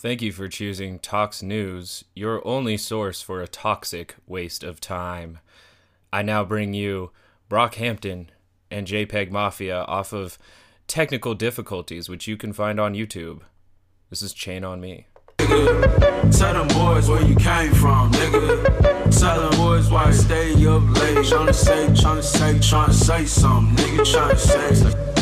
Thank you for choosing Tox News, your only source for a toxic waste of time. I now bring you Brockhampton and JPEG Mafia off of Technical Difficulties, which you can find on YouTube. This is Chain on Me. Tell them boys where you came from, nigga. Tell them boys why I stay up late. Tryna say, tryna say, tryna say something, nigga. Tryna say.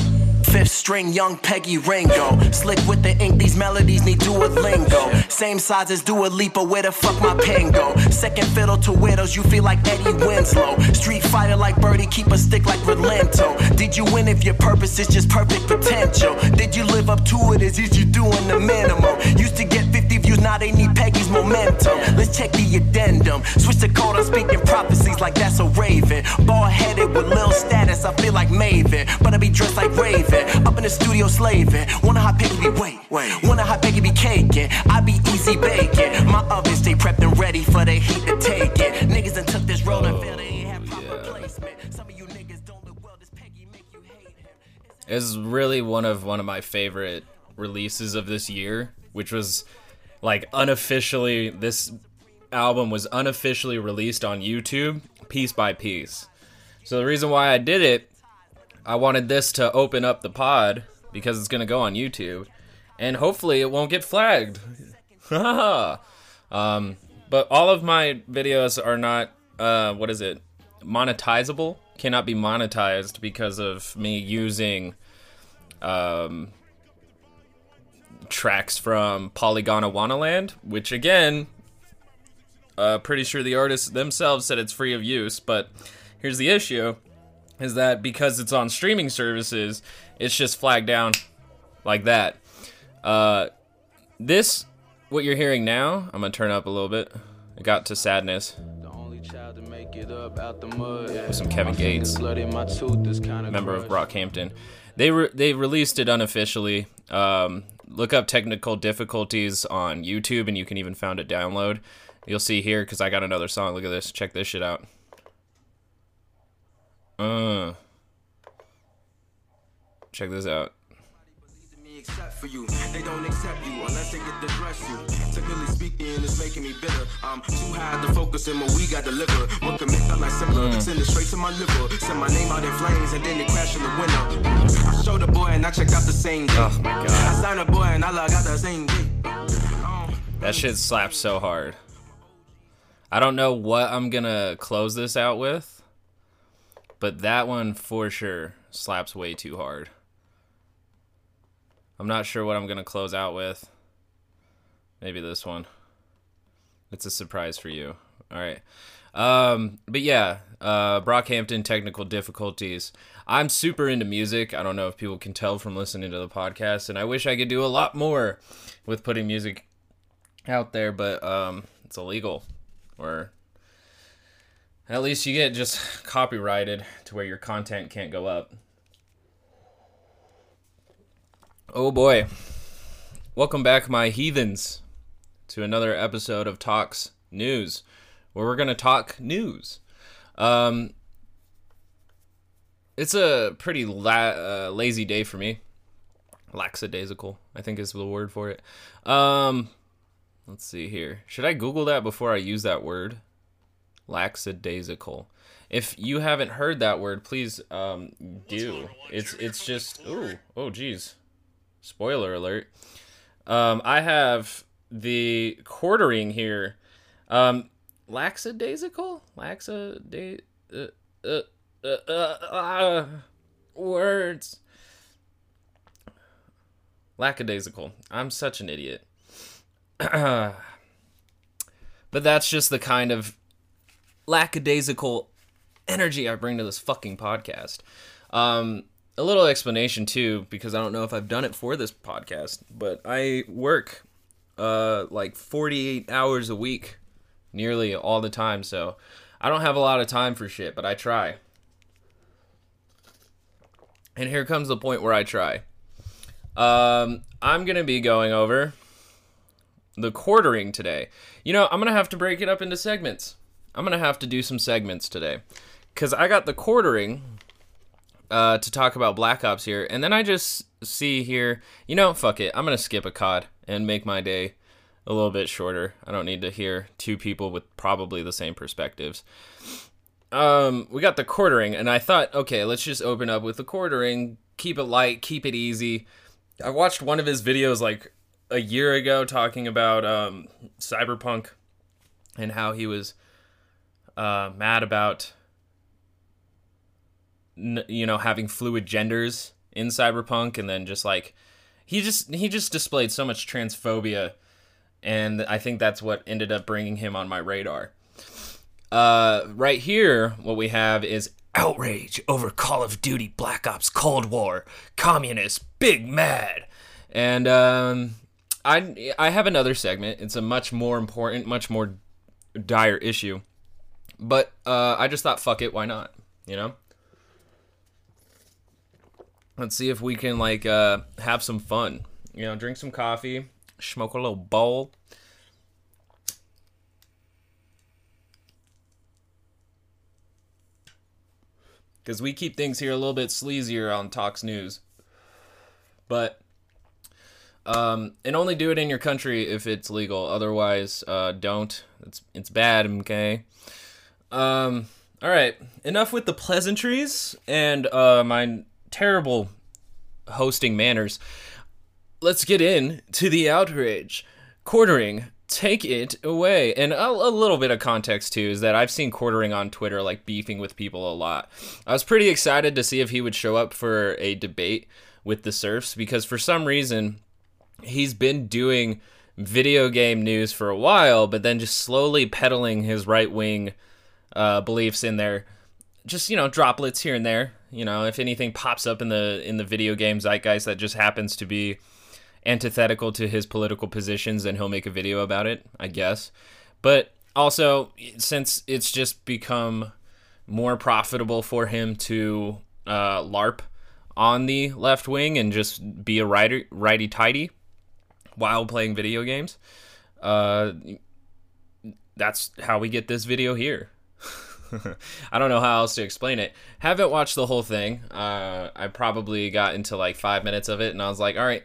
Fifth string, young Peggy Ringo. Slick with the ink, these melodies need Duolingo. Same size as Dua Lipa, where the fuck my pen go? Second fiddle to widows, you feel like Eddie Winslow. Street fighter like Birdie, keep a stick like Relento. Did you win if your purpose is just perfect potential? Did you live up to it? Is you doing the minimum? Used to get 50 views, now they need Peggy's momentum. Let's check the addendum. Switch the code, I'm speaking prophecies like that's a raven. Ball headed with lil status, I feel like Maven. But I be dressed like Raven. Up in the studio slaving. Wanna hot Peggy be wait, wait. Wanna hot Peggy be caking. I be easy baking. My oven stay prepped and ready for the heat to take it. Niggas done took this roll and feel they ain't have proper oh, placement. Some of you niggas don't look well, this Peggy make you hate him. Is really one of one of my favorite releases of this year, which was like unofficially this album was unofficially released on YouTube piece by piece. So the reason why I did it, I wanted this to open up the pod because it's gonna go on YouTube, and hopefully it won't get flagged. um, but all of my videos are not uh, what is it monetizable cannot be monetized because of me using um, tracks from Polygondwanaland, which again, uh, pretty sure the artists themselves said it's free of use. But here's the issue: is that because it's on streaming services, it's just flagged down like that. Uh, this, what you're hearing now, I'm gonna turn up a little bit. I got to sadness The only child to make it up out the mud. with some Kevin Gates. Blood my tooth is kind of member of Brockhampton. They re- they released it unofficially. Um, look up technical difficulties on YouTube, and you can even found it download. You'll see here because I got another song. Look at this. Check this shit out. Uh, check this out. except for you. They don't accept you unless they get to dress you. Technically speaking, it's making me bitter. I'm too high to focus in what we got deliver. What can make my life simpler? Send it straight to my liver. Send my name out in flames and then it crash in the window. I show the boy and I check out the same day. Oh my god, I sign a boy and I log out the same day. That shit slaps so hard. I don't know what I'm gonna close this out with, but that one for sure slaps way too hard. I'm not sure what I'm gonna close out with. Maybe this one. It's a surprise for you. All right. Um, but yeah, uh, Brockhampton technical difficulties. I'm super into music. I don't know if people can tell from listening to the podcast, and I wish I could do a lot more with putting music out there, but um, it's illegal. Or at least you get just copyrighted to where your content can't go up. Oh boy. Welcome back, my heathens, to another episode of Talks News, where we're going to talk news. Um, it's a pretty la- uh, lazy day for me. Lackadaisical, I think is the word for it. Um, let's see here. Should I Google that before I use that word? Lackadaisical. If you haven't heard that word, please um, do. It's it's just ooh oh geez, spoiler alert. Um, I have the quartering here. Um, lackadaisical, laxada, uh, uh, uh, uh, uh, words. Lackadaisical. I'm such an idiot. but that's just the kind of lackadaisical energy I bring to this fucking podcast. Um, a little explanation too, because I don't know if I've done it for this podcast, but I work uh, like 48 hours a week, nearly all the time. So I don't have a lot of time for shit, but I try. And here comes the point where I try. Um, I'm gonna be going over the quartering today. You know, I'm gonna have to break it up into segments. I'm gonna have to do some segments today, cause I got the quartering uh, to talk about Black Ops here, and then I just see here, you know, fuck it, I'm gonna skip a COD and make my day a little bit shorter. I don't need to hear two people with probably the same perspectives. Um, we got the quartering, and I thought, okay, let's just open up with the quartering, keep it light, keep it easy. I watched one of his videos like a year ago talking about um, cyberpunk and how he was uh, mad about you know having fluid genders in cyberpunk and then just like he just he just displayed so much transphobia and i think that's what ended up bringing him on my radar uh, right here what we have is outrage over call of duty black ops cold war communists big mad and um, I I have another segment. It's a much more important, much more dire issue. But uh, I just thought, fuck it, why not? You know. Let's see if we can like uh, have some fun. You know, drink some coffee, smoke a little bowl. Because we keep things here a little bit sleazier on Talks News. But um, and only do it in your country if it's legal. Otherwise, uh, don't. It's it's bad. Okay. Um. All right. Enough with the pleasantries and uh, my terrible hosting manners. Let's get in to the outrage. Quartering, take it away. And a, a, little bit of context too is that I've seen Quartering on Twitter like beefing with people a lot. I was pretty excited to see if he would show up for a debate with the Serfs because for some reason he's been doing video game news for a while, but then just slowly peddling his right wing uh, beliefs in there. Just you know, droplets here and there. You know, if anything pops up in the in the video game zeitgeist that just happens to be antithetical to his political positions, then he'll make a video about it. I guess, but also since it's just become more profitable for him to uh, LARP on the left wing and just be a righty righty tighty while playing video games. Uh, that's how we get this video here. I don't know how else to explain it. Haven't watched the whole thing. Uh, I probably got into like five minutes of it, and I was like, all right,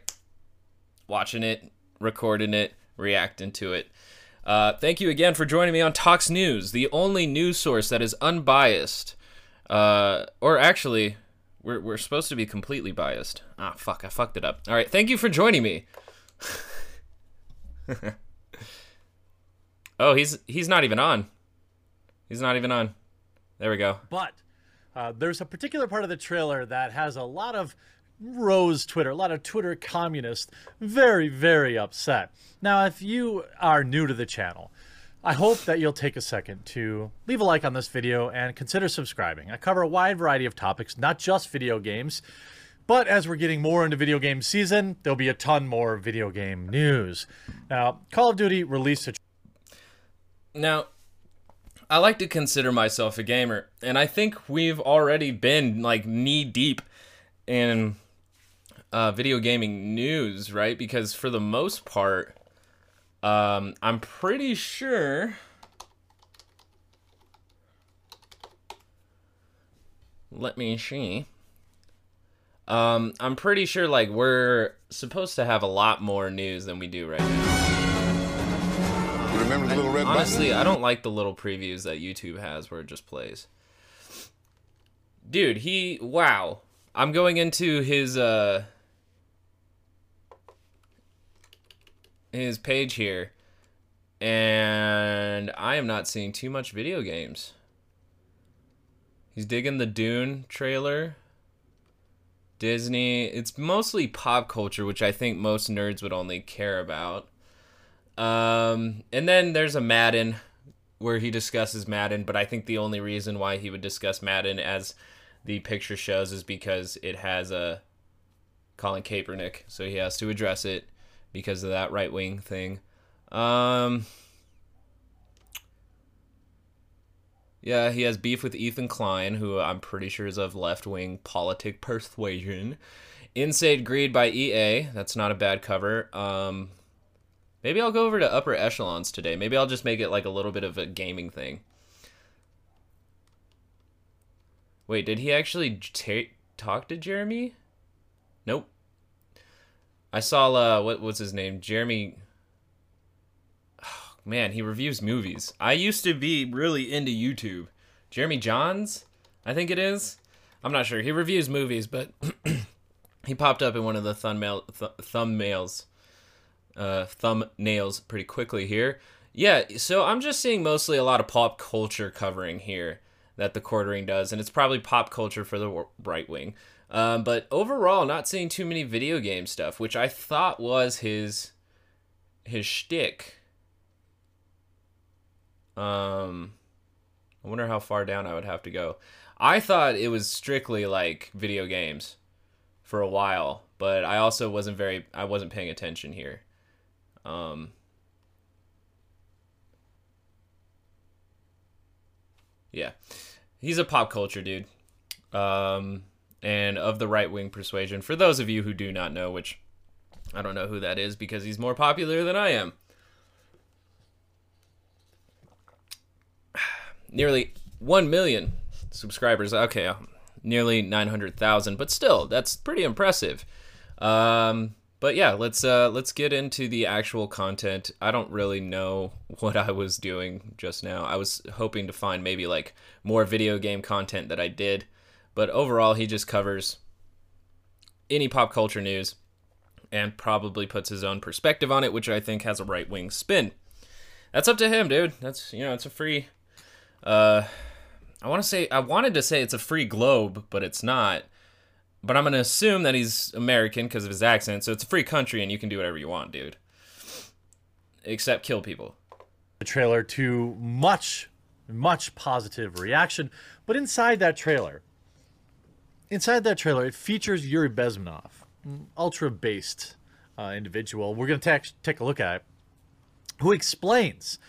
watching it, recording it, reacting to it. Uh, thank you again for joining me on Talks News, the only news source that is unbiased. Uh, or actually, we're, we're supposed to be completely biased. Ah, fuck, I fucked it up. All right, thank you for joining me. oh, he's he's not even on. He's not even on. There we go. But uh, there's a particular part of the trailer that has a lot of Rose Twitter, a lot of Twitter communists, very, very upset. Now, if you are new to the channel, I hope that you'll take a second to leave a like on this video and consider subscribing. I cover a wide variety of topics, not just video games. But as we're getting more into video game season, there'll be a ton more video game news. Now, Call of Duty released a. Now, I like to consider myself a gamer, and I think we've already been like knee deep in uh, video gaming news, right? Because for the most part, um, I'm pretty sure. Let me see. Um, I'm pretty sure like we're supposed to have a lot more news than we do right now. Remember the little red Honestly, button? I don't like the little previews that YouTube has where it just plays. Dude, he wow. I'm going into his uh his page here and I am not seeing too much video games. He's digging the Dune trailer. Disney. It's mostly pop culture, which I think most nerds would only care about. Um, and then there's a Madden where he discusses Madden, but I think the only reason why he would discuss Madden as the picture shows is because it has a Colin Kaepernick, so he has to address it because of that right wing thing. Um, Yeah, he has beef with Ethan Klein, who I'm pretty sure is of left wing politic persuasion. Insane Greed by EA. That's not a bad cover. Um, maybe I'll go over to upper echelons today. Maybe I'll just make it like a little bit of a gaming thing. Wait, did he actually talk to Jeremy? Nope. I saw uh, what was his name? Jeremy. Oh, man, he reviews movies. I used to be really into YouTube. Jeremy Jahns, I think it is. I'm not sure. He reviews movies, but he popped up in one of the thumbnail th- thumbnails uh, thumbnails pretty quickly here. Yeah, so I'm just seeing mostly a lot of pop culture covering here that the quartering does, and it's probably pop culture for the right wing. Um, but overall, not seeing too many video game stuff, which I thought was his his shtick. Um, I wonder how far down I would have to go. I thought it was strictly like video games for a while, but I also wasn't very I wasn't paying attention here. Um Yeah. He's a pop culture dude. Um and of the right wing persuasion. For those of you who do not know, which I don't know who that is because he's more popular than I am. Nearly 1 million subscribers. Okay, um, nearly 900,000, but still, that's pretty impressive. Um, but yeah, let's uh, let's get into the actual content. I don't really know what I was doing just now. I was hoping to find maybe like more video game content that I did, but overall, he just covers any pop culture news and probably puts his own perspective on it, which I think has a right wing spin. That's up to him, dude. That's you know, it's a free. Uh, I want to say I wanted to say it's a free globe, but it's not. But I'm gonna assume that he's American because of his accent, so it's a free country and you can do whatever you want, dude. Except kill people. The trailer to much, much positive reaction, but inside that trailer, inside that trailer, it features Yuri Bezmenov, ultra based uh, individual. We're gonna take take a look at it, who explains.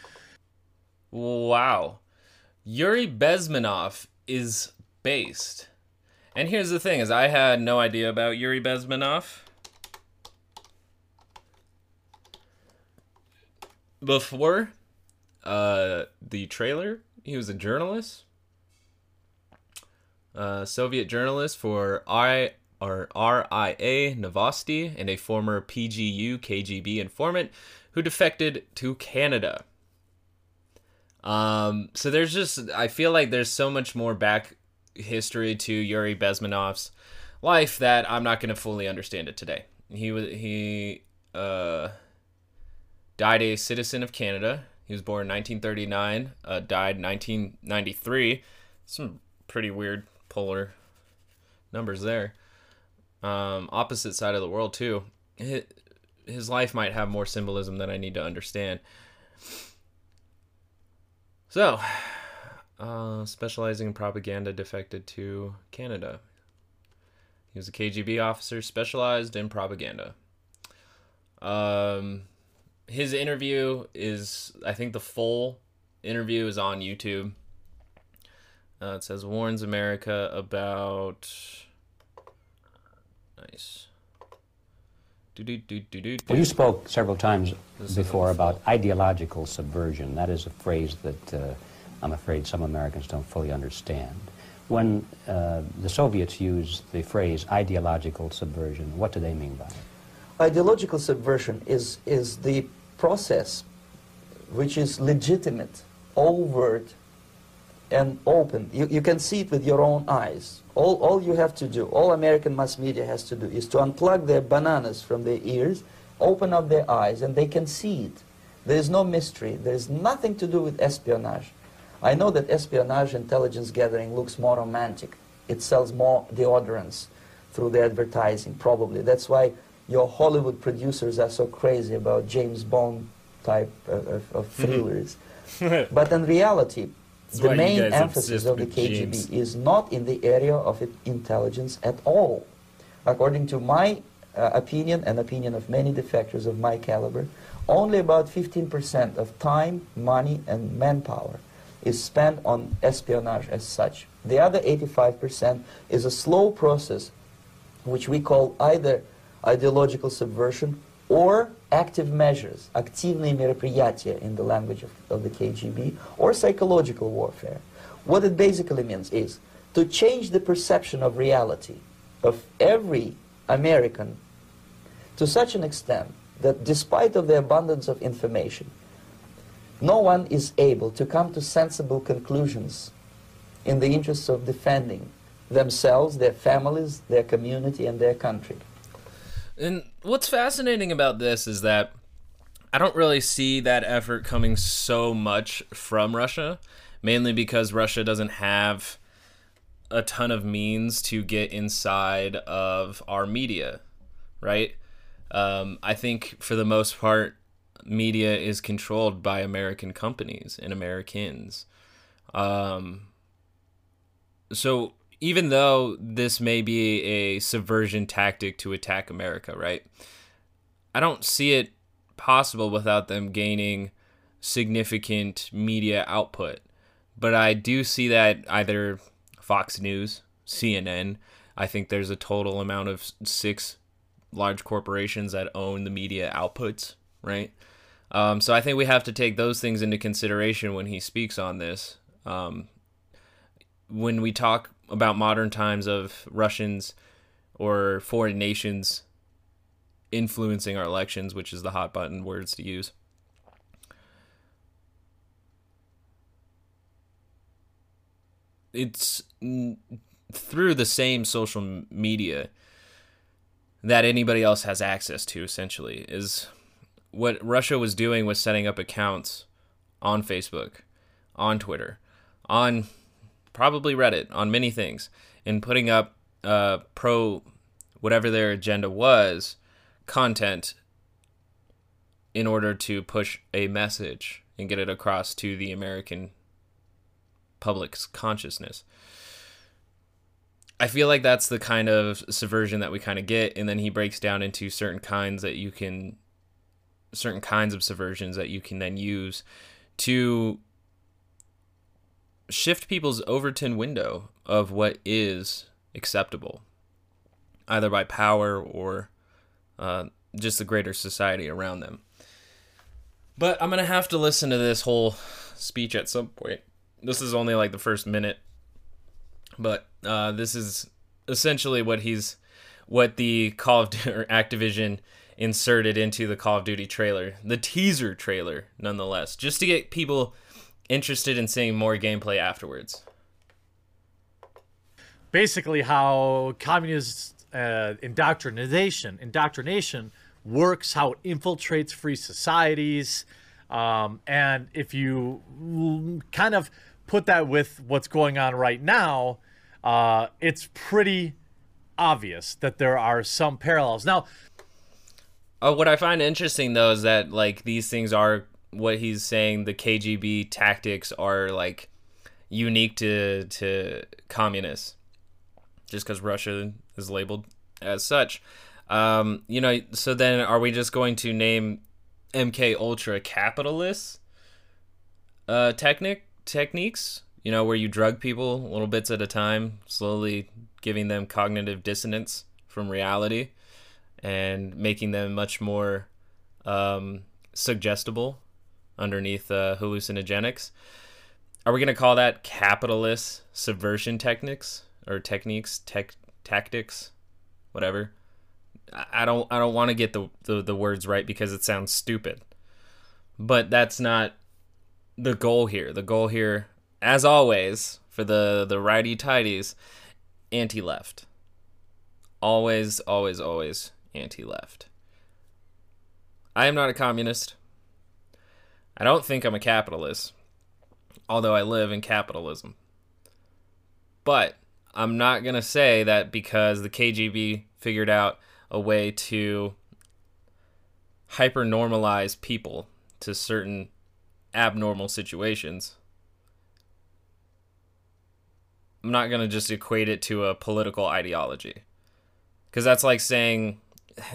Wow. Yuri Bezmenov is based. And here's the thing is I had no idea about Yuri Bezmenov. Before uh, the trailer, he was a journalist. Soviet journalist for I or RIA Novosti and a former PGU KGB informant who defected to Canada. Um, so there's just I feel like there's so much more back history to Yuri Bezmenov's life that I'm not going to fully understand it today. He was he uh died a citizen of Canada. He was born in 1939, uh, died 1993. Some pretty weird polar numbers there. Um, opposite side of the world too. His, his life might have more symbolism than I need to understand. So, uh, specializing in propaganda, defected to Canada. He was a KGB officer specialized in propaganda. Um, his interview is, I think, the full interview is on YouTube. Uh, it says warns America about. Nice. Well, you spoke several times before about ideological subversion. That is a phrase that uh, I'm afraid some Americans don't fully understand. When uh, the Soviets used the phrase ideological subversion, what do they mean by it? Ideological subversion is, is the process which is legitimate, overt, and open. You, you can see it with your own eyes. All, all you have to do, all American mass media has to do, is to unplug their bananas from their ears, open up their eyes, and they can see it. There is no mystery. There is nothing to do with espionage. I know that espionage intelligence gathering looks more romantic. It sells more deodorants through the advertising, probably. That's why your Hollywood producers are so crazy about James Bond type of, of, mm-hmm. thrillers. but in reality, that's the main emphasis of the KGB is not in the area of intelligence at all. According to my uh, opinion and opinion of many defectors of my caliber, only about 15% of time, money, and manpower is spent on espionage as such. The other 85% is a slow process which we call either ideological subversion or active measures, активные мероприятия in the language of, of the KGB, or psychological warfare. What it basically means is to change the perception of reality of every American to such an extent that despite of the abundance of information, no one is able to come to sensible conclusions in the interests of defending themselves, their families, their community, and their country. And what's fascinating about this is that I don't really see that effort coming so much from Russia, mainly because Russia doesn't have a ton of means to get inside of our media, right? Um, I think for the most part, media is controlled by American companies and Americans. Um, so even though this may be a subversion tactic to attack America, right? I don't see it possible without them gaining significant media output. But I do see that either Fox News, CNN, I think there's a total amount of six large corporations that own the media outputs, right? Um, so I think we have to take those things into consideration when he speaks on this. Um, when we talk about modern times of Russians or foreign nations influencing our elections, which is the hot button words to use. It's through the same social media that anybody else has access to, essentially, is what Russia was doing was setting up accounts on Facebook, on Twitter, on probably Reddit, on many things, and putting up uh, pro whatever their agenda was content in order to push a message and get it across to the American public's consciousness. I feel like that's the kind of subversion that we kind of get, and then he breaks down into certain kinds that you can, certain kinds of subversions that you can then use to shift people's Overton window of what is acceptable, either by power or uh, just the greater society around them. But I'm gonna have to listen to this whole speech at some point. This is only like the first minute, but uh, this is essentially what he's, what the Call of Duty or Activision inserted into the Call of Duty trailer, the teaser trailer, nonetheless, just to get people interested in seeing more gameplay afterwards. Basically, how communist uh, indoctrination indoctrination works, how it infiltrates free societies, um, and if you kind of put that with what's going on right now, uh, it's pretty obvious that there are some parallels. Now, uh, what I find interesting though is that like these things are what he's saying. The KGB tactics are like unique to to communists, just because Russia is labeled as such. Um, you know, so then are we just going to name MK Ultra capitalists uh technic techniques, you know, where you drug people little bits at a time, slowly giving them cognitive dissonance from reality and making them much more um, suggestible underneath uh, hallucinogenics. Are we going to call that capitalist subversion techniques or techniques, tech tactics, whatever? I don't I don't want to get the, the the words right because it sounds stupid. But that's not the goal here. The goal here, as always, for the the righty tighties, anti-left. Always, always, always anti-left. I am not a communist. I don't think I'm a capitalist, although I live in capitalism. But I'm not going to say that because the KGB figured out a way to hyper normalize people to certain abnormal situations. I'm not going to just equate it to a political ideology. Because that's like saying,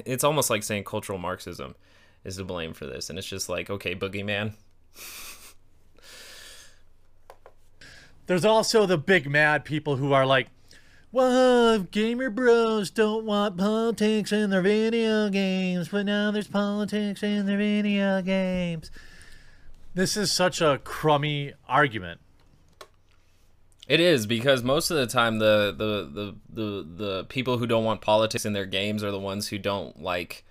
it's almost like saying cultural Marxism is to blame for this. And it's just like, okay, boogeyman. there's also the big mad people who are like, well, gamer bros don't want politics in their video games, but now there's politics in their video games. This is such a crummy argument. It is because most of the time the, the the the the people who don't want politics in their games are the ones who don't like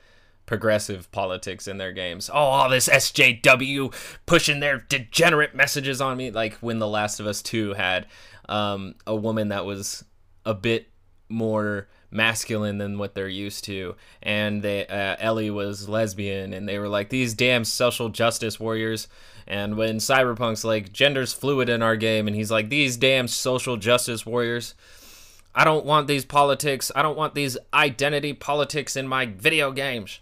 progressive politics in their games. Oh, all this SJW pushing their degenerate messages on me. Like when The Last of Us 2 had um, a woman that was a bit more masculine than what they're used to. And they uh, Ellie was lesbian and they were like these damn social justice warriors. And when Cyberpunk's like gender's fluid in our game and he's like these damn social justice warriors I don't want these politics I don't want these identity politics in my video games.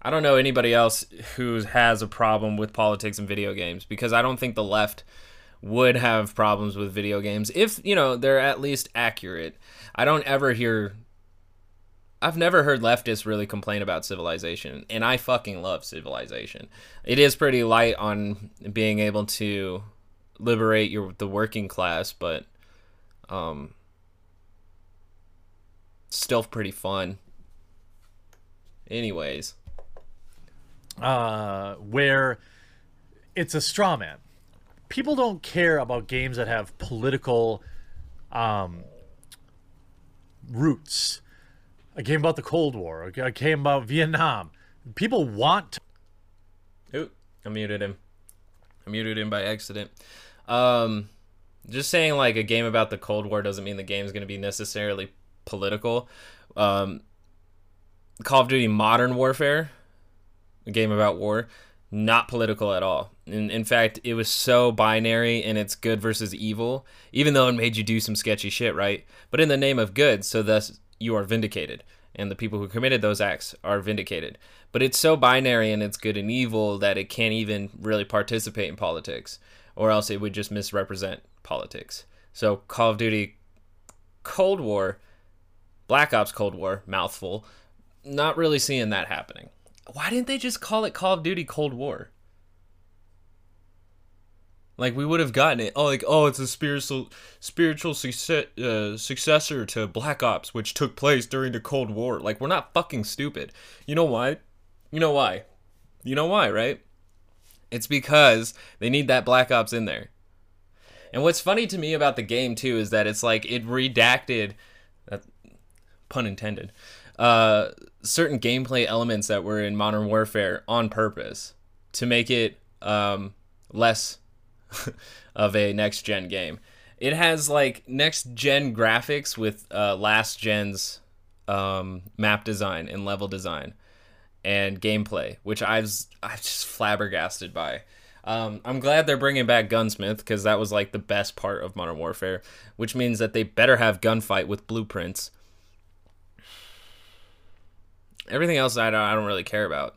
I don't know anybody else who has a problem with politics in video games because I don't think the left would have problems with video games if, you know, they're at least accurate. I don't ever hear I've never heard leftists really complain about civilization, and I fucking love civilization. It is pretty light on being able to liberate your the working class, but um still pretty fun. Anyways, uh, where it's a straw man. People don't care about games that have political um, roots. A game about the Cold War, a game about Vietnam. People want to. Ooh, I muted him. I muted him by accident. Um, just saying, like, a game about the Cold War doesn't mean the game's going to be necessarily political. Um, Call of Duty Modern Warfare a game about war, not political at all. In, in fact, it was so binary in its good versus evil, even though it made you do some sketchy shit, right? But in the name of good, so thus you are vindicated, and the people who committed those acts are vindicated. But it's so binary in its good and evil that it can't even really participate in politics, or else it would just misrepresent politics. So Call of Duty Cold War, Black Ops Cold War, mouthful, not really seeing that happening why didn't they just call it Call of Duty Cold War? Like we would have gotten it. Oh, like oh, it's a spiritual spiritual success, uh, successor to Black Ops, which took place during the Cold War. Like we're not fucking stupid. You know why? You know why? You know why, right? It's because they need that Black Ops in there. And what's funny to me about the game too is that it's like it redacted, uh, pun intended, uh, certain gameplay elements that were in Modern Warfare on purpose to make it um, less of a next gen game. It has like next gen graphics with uh, last gen's um, map design and level design and gameplay, which I've I've just flabbergasted by. Um, I'm glad they're bringing back Gunsmith because that was like the best part of Modern Warfare, which means that they better have gunfight with blueprints Everything else I don't, I don't really care about.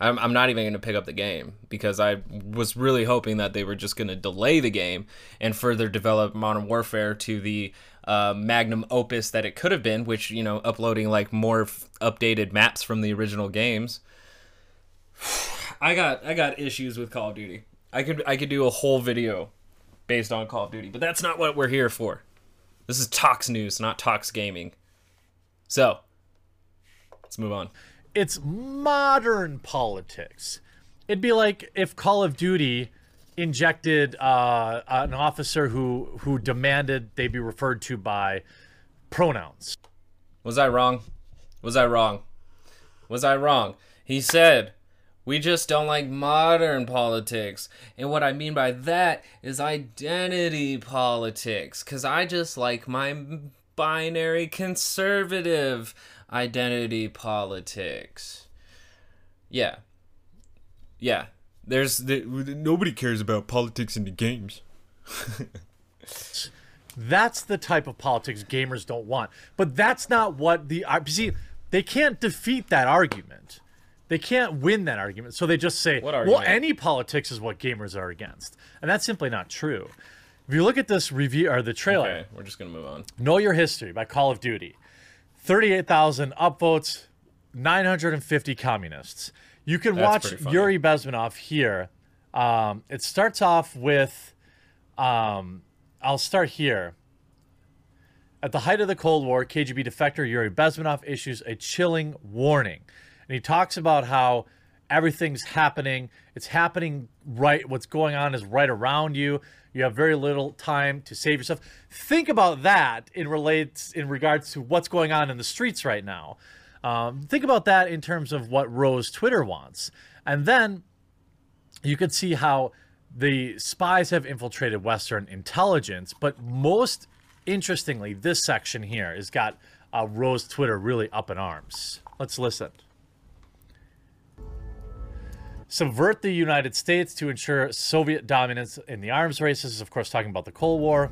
I'm, I'm not even going to pick up the game because I was really hoping that they were just going to delay the game and further develop Modern Warfare to the uh, magnum opus that it could have been, which, you know, uploading like more f- updated maps from the original games. I got I got issues with Call of Duty. I could I could do a whole video based on Call of Duty, but that's not what we're here for. This is Tox News, not Tox Gaming. So, Let's move on. It's modern politics. It'd be like if Call of Duty injected uh, an officer who who demanded they be referred to by pronouns. Was I wrong? Was I wrong? Was I wrong? He said, "We just don't like modern politics." And what I mean by that is identity politics cuz I just like my binary conservative identity politics. Yeah. Yeah. There's the, nobody cares about politics in the games. that's the type of politics gamers don't want. But that's not what the uh, see they can't defeat that argument. They can't win that argument. So they just say, "Well, any politics is what gamers are against." And that's simply not true. If you look at this review or the trailer, okay, we're just going to move on. Know Your History by Call of Duty. 38,000 upvotes, 950 communists. You can That's watch Yuri Bezmenov here. Um, it starts off with, um, I'll start here. At the height of the Cold War, KGB defector Yuri Bezmenov issues a chilling warning. And he talks about how everything's happening. It's happening right. What's going on is right around you. You have very little time to save yourself. Think about that in relates in regards to what's going on in the streets right now. Um, think about that in terms of what Rose Twitter wants. And then you could see how the spies have infiltrated Western intelligence. But most interestingly, this section here has got uh, Rose Twitter really up in arms. Let's listen. Subvert the United States to ensure Soviet dominance in the arms race. This is, of course, talking about the Cold War,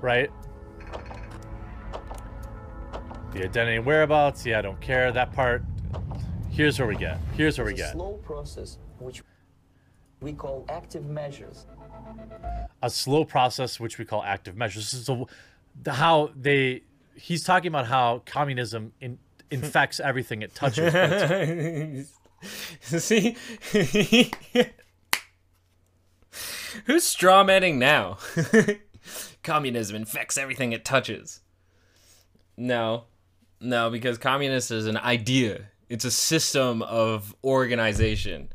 right? The identity and whereabouts. Yeah, I don't care. That part. Here's where we get. Here's where we It's a get. slow process which we call active measures. a slow process which we call active measures. This is a, the, how they he's talking about how communism in, infects everything it touches. See? Who's strawmanning now? Communism infects everything it touches. No. No, because communist is an idea. It's a system of organization,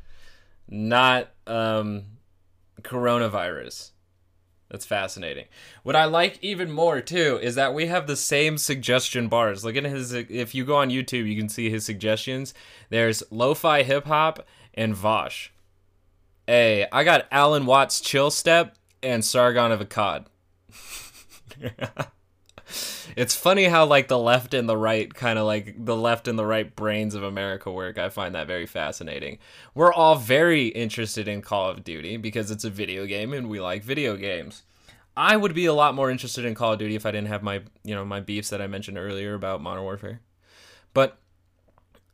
not um, coronavirus. That's fascinating. What I like even more too is that we have the same suggestion bars. Look at his. If you go on YouTube, you can see his suggestions. There's lo-fi hip hop and Vaush. Hey, I got Alan Watts Chill Step and Sargon of Akkad. it's funny how like the left and the right kind of like the left and the right brains of America work. I find that very fascinating. We're all very interested in Call of Duty because it's a video game and we like video games. I would be a lot more interested in Call of Duty if I didn't have my, you know, my beefs that I mentioned earlier about Modern Warfare. But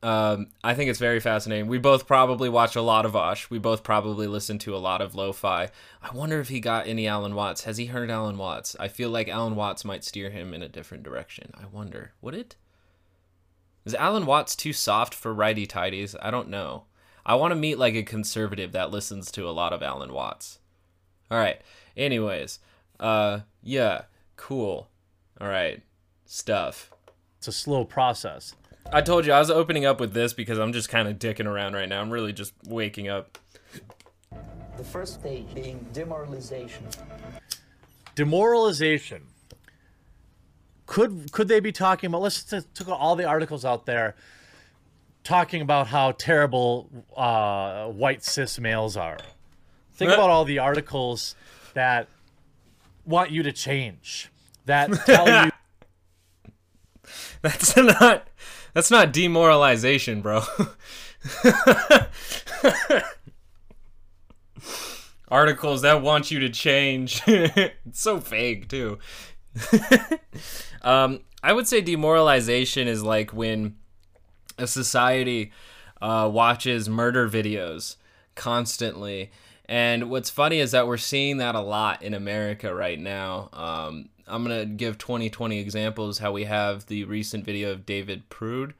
um, I think it's very fascinating. We both probably watch a lot of Vaush. We both probably listen to a lot of lo-fi. I wonder if he got any Alan Watts. Has he heard Alan Watts? I feel like Alan Watts might steer him in a different direction. I wonder. Would it? Is Alan Watts too soft for righty tighties? I don't know. I want to meet like a conservative that listens to a lot of Alan Watts. All right. Anyways, uh, yeah, cool. All right, stuff. it's a slow process. I told you I was opening up with this because I'm just kind of dicking around right now. I'm really just waking up. The first stage being demoralization. Demoralization. Could could they be talking about? Let's t- took all the articles out there talking about how terrible uh, white cis males are. Think about all the articles that want you to change. That tell you That's not that's not demoralization, bro. Articles that want you to change. it's so vague too. um, I would say demoralization is like when a society uh, watches murder videos constantly. And what's funny is that we're seeing that a lot in America right now. Um, I'm to give 2020 examples how we have the recent video of David Prude,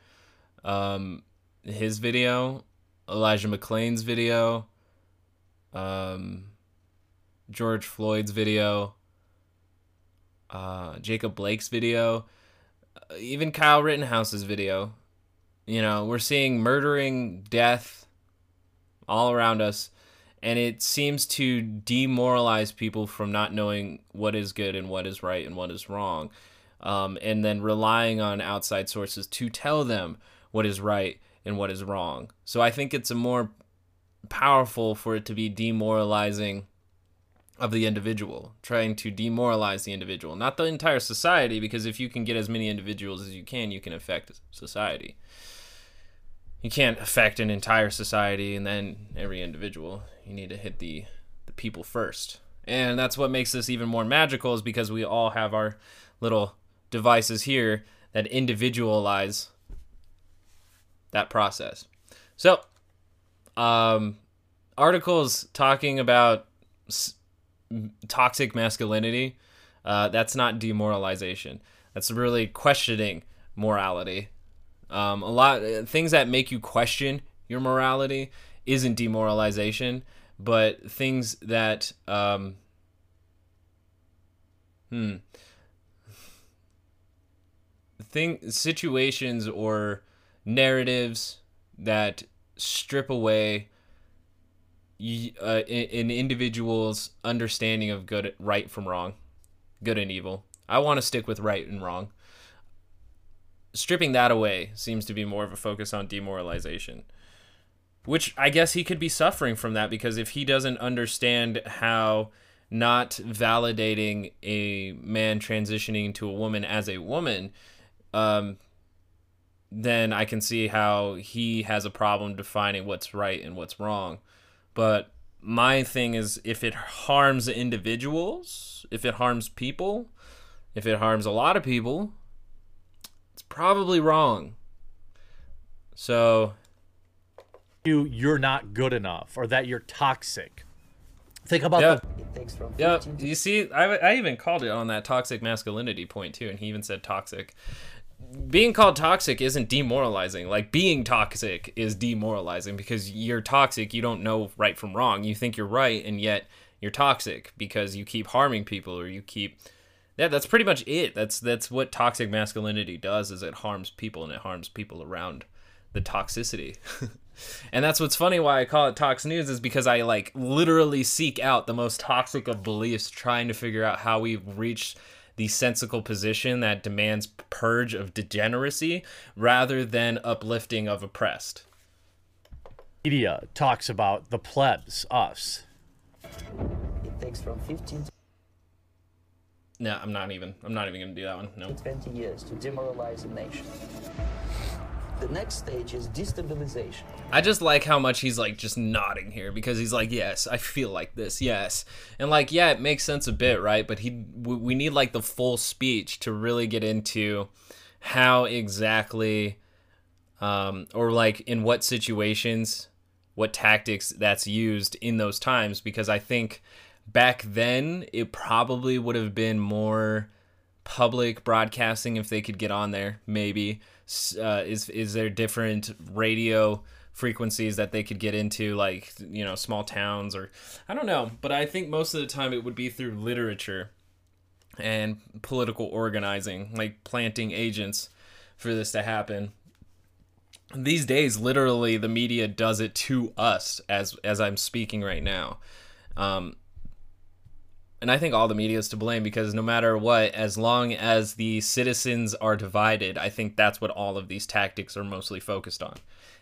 um, his video, Elijah McClain's video, um, George Floyd's video, uh, Jacob Blake's video, uh, even Kyle Rittenhouse's video. You know, we're seeing murdering, death all around us, and it seems to demoralize people from not knowing what is good and what is right and what is wrong, um, and then relying on outside sources to tell them what is right and what is wrong. So I think it's a more powerful for it to be demoralizing of the individual, trying to demoralize the individual, not the entire society, because if you can get as many individuals as you can, you can affect society. You can't affect an entire society and then every individual. You need to hit the the people first. And that's what makes this even more magical is because we all have our little devices here that individualize that process. So, um, articles talking about s- toxic masculinity, uh, that's not demoralization. That's really questioning morality. Um, a lot things that make you question your morality isn't demoralization, but things that um, hmm. Thing situations or narratives that strip away uh, an individual's understanding of good right from wrong good and evil. I want to stick with right and wrong. Stripping that away seems to be more of a focus on demoralization. Which I guess he could be suffering from that because if he doesn't understand how not validating a man transitioning into a woman as a woman, um, then I can see how he has a problem defining what's right and what's wrong. But my thing is if it harms individuals, if it harms people, if it harms a lot of people, it's probably wrong. So You you're not good enough or that you're toxic. Think about Yeah. the It takes from Yeah, you see, I, I even called it on that toxic masculinity point too, and he even said toxic. Being called toxic isn't demoralizing. Like being toxic is demoralizing because you're toxic. You don't know right from wrong. You think you're right, and yet you're toxic because you keep harming people or you keep. Yeah, that's pretty much it. That's that's what toxic masculinity does. Is it harms people and it harms people around the toxicity. and that's what's funny why I call it Tox News is because I like literally seek out the most toxic of beliefs trying to figure out how we've reached the sensical position that demands purge of degeneracy rather than uplifting of oppressed. media talks about the plebs, us. it takes from 15 No, I'm not even I'm not even gonna do that one. No. to 20 years to demoralize a nation. The next stage is destabilization. I just like how much he's like just nodding here because he's like, yes, I feel like this, yes, and like, yeah, it makes sense a bit, right? But he, we need like the full speech to really get into how exactly, um, or like in what situations, what tactics that's used in those times, because I think back then it probably would have been more public broadcasting if they could get on there maybe uh, is is there different radio frequencies that they could get into like you know small towns or i don't know but i think most of the time it would be through literature and political organizing like planting agents for this to happen. These days literally the media does it to us as as i'm speaking right now. Um, and I think all the media is to blame because no matter what, as long as the citizens are divided, I think that's what all of these tactics are mostly focused on.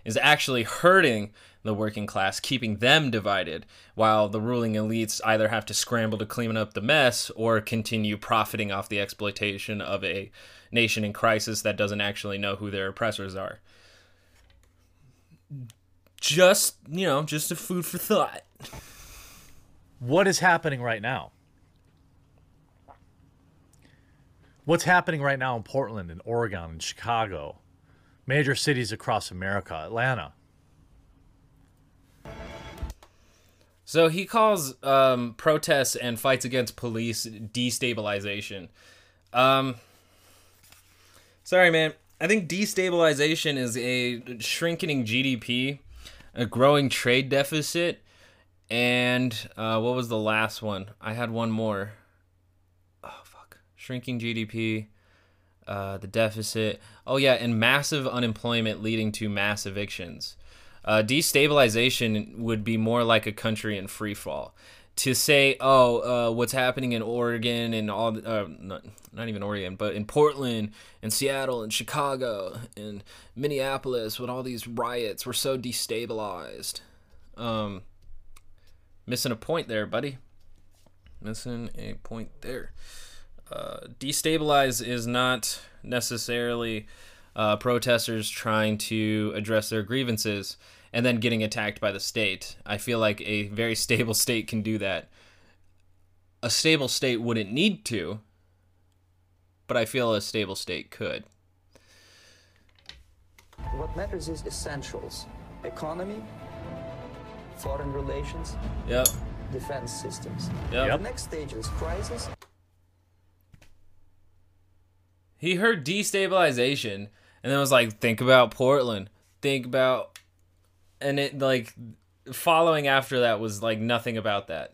Is actually hurting the working class, keeping them divided, while the ruling elites either have to scramble to clean up the mess or continue profiting off the exploitation of a nation in crisis that doesn't actually know who their oppressors are. Just, you know, just a food for thought. What is happening right now? What's happening right now in Portland and Oregon and Chicago, major cities across America, Atlanta? So he calls um, protests and fights against police destabilization. Um, sorry, man. I think destabilization is a shrinking GDP, a growing trade deficit, and uh, what was the last one? I had one more. Shrinking GDP, uh, the deficit. Oh yeah, and massive unemployment leading to mass evictions. Uh, destabilization would be more like a country in free fall. To say, oh, uh, what's happening in Oregon and all, uh, not, not even Oregon, but in Portland and Seattle and Chicago and Minneapolis with all these riots, we're so destabilized. Um, missing a point there, buddy. Missing a point there. Uh, destabilize is not necessarily uh, protesters trying to address their grievances and then getting attacked by the state. I feel like a very stable state can do that. A stable state wouldn't need to, but I feel a stable state could. What matters is essentials economy, foreign relations, Yep. defense systems. Yep. The next stage is crisis He heard destabilization and then was like, think about Portland. Think about. And it, like, following after that was like nothing about that.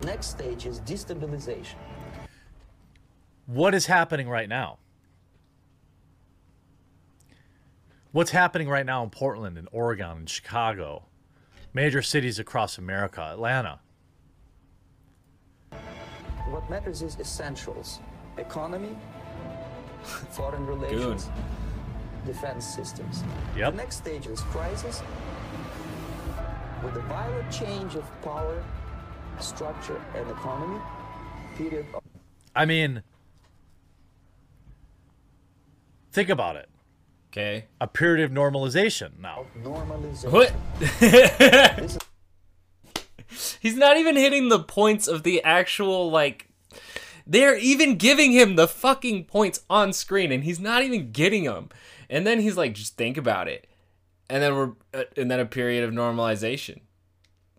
Next stage is destabilization. What is happening right now? What's happening right now in Portland and Oregon and Chicago, major cities across America, Atlanta? What what matters is essentials economy, foreign relations, defense systems. Yep. The next stage is crisis with a violent change of power, structure, and economy. Period of I mean, think about it. Okay. A period of normalization now. normalization. What? He's not even hitting the points of the actual like they're even giving him the fucking points on screen and he's not even getting them. And then he's like just think about it. And then we're uh, and then a period of normalization.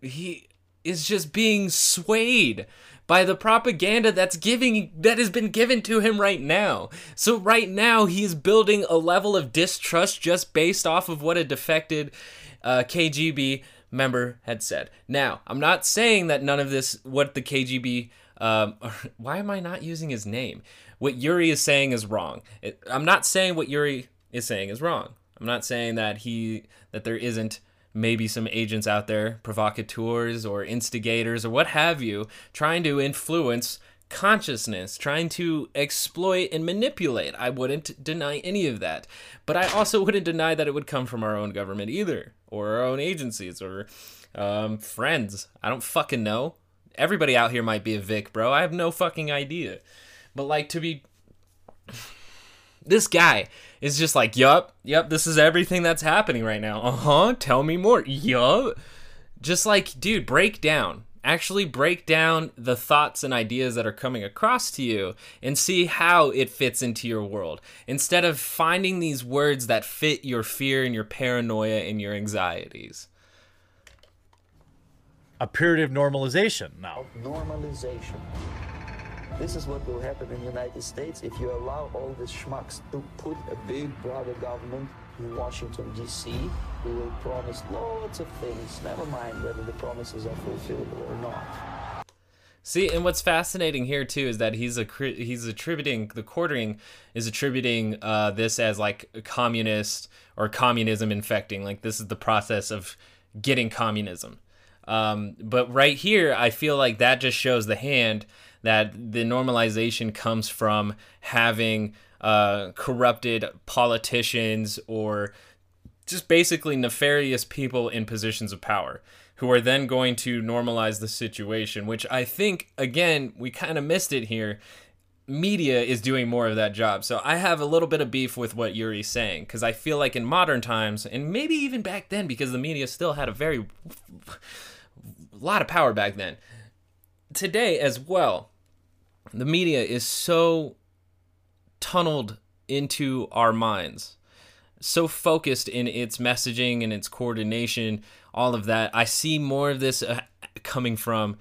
He is just being swayed by the propaganda that's giving that has been given to him right now. So right now he is building a level of distrust just based off of what a defected uh, KGB member had said. Now I'm not saying that none of this what the KGB um, why am I not using his name? What Yuri is saying is wrong. It, I'm not saying what Yuri is saying is wrong. I'm not saying that he that there isn't maybe some agents out there, provocateurs or instigators or what have you, trying to influence consciousness, trying to exploit and manipulate. I wouldn't deny any of that. But I also wouldn't deny that it would come from our own government either, or our own agencies, or um, friends. I don't fucking know. Everybody out here might be a Vic, bro. I have no fucking idea. But like to be this guy is just like, yup, yup, this is everything that's happening right now. Uh huh. Tell me more. Yup. Just like, dude, break down. Actually, break down the thoughts and ideas that are coming across to you and see how it fits into your world. Instead of finding these words that fit your fear and your paranoia and your anxieties. A period of normalization now. normalization. This is what will happen in the United States if you allow all these schmucks to put a big brother government in Washington, D.C., who will promise lots of things, never mind whether the promises are fulfillable or not. See, and what's fascinating here too is that he's a he's attributing the quartering is attributing uh, this as like a communist or communism infecting. Like this is the process of getting communism. Um, but right here, I feel like that just shows the hand that the normalization comes from having uh, corrupted politicians or just basically nefarious people in positions of power who are then going to normalize the situation, which I think, again, we kind of missed it here. Media is doing more of that job. So I have a little bit of beef with what Yuri's saying because I feel like in modern times, and maybe even back then, because the media still had a very lot of power back then. Today as well, the media is so tunneled into our minds, so focused in its messaging and its coordination, all of that. I see more of this uh, coming from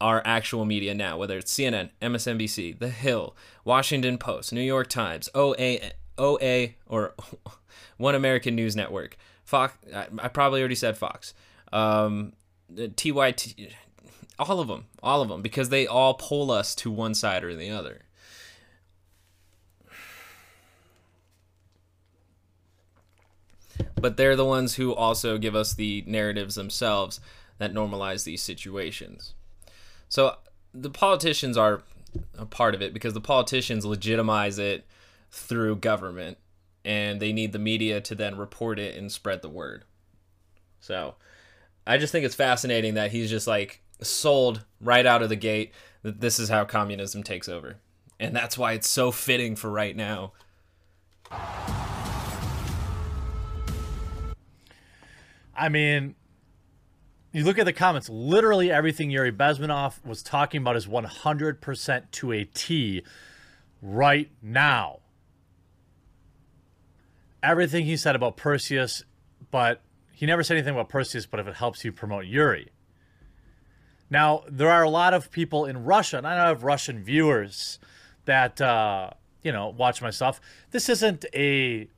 our actual media now, whether it's CNN, MSNBC, The Hill, Washington Post, New York Times, OA, OA or One American News Network, Fox. I, I probably already said Fox. Um, the TYT, all of them, all of them, because they all pull us to one side or the other. But they're the ones who also give us the narratives themselves that normalize these situations. So the politicians are a part of it because the politicians legitimize it through government and they need the media to then report it and spread the word. So I just think it's fascinating that he's just like sold right out of the gate that this is how communism takes over. And that's why it's so fitting for right now. I mean, you look at the comments, literally everything Yuri Bezmenov was talking about is 100% to a T right now. Everything he said about Perseus, but he never said anything about Perseus, but if it helps you promote Yuri. Now, there are a lot of people in Russia, and I know I have Russian viewers that, uh, you know, watch my stuff. This isn't a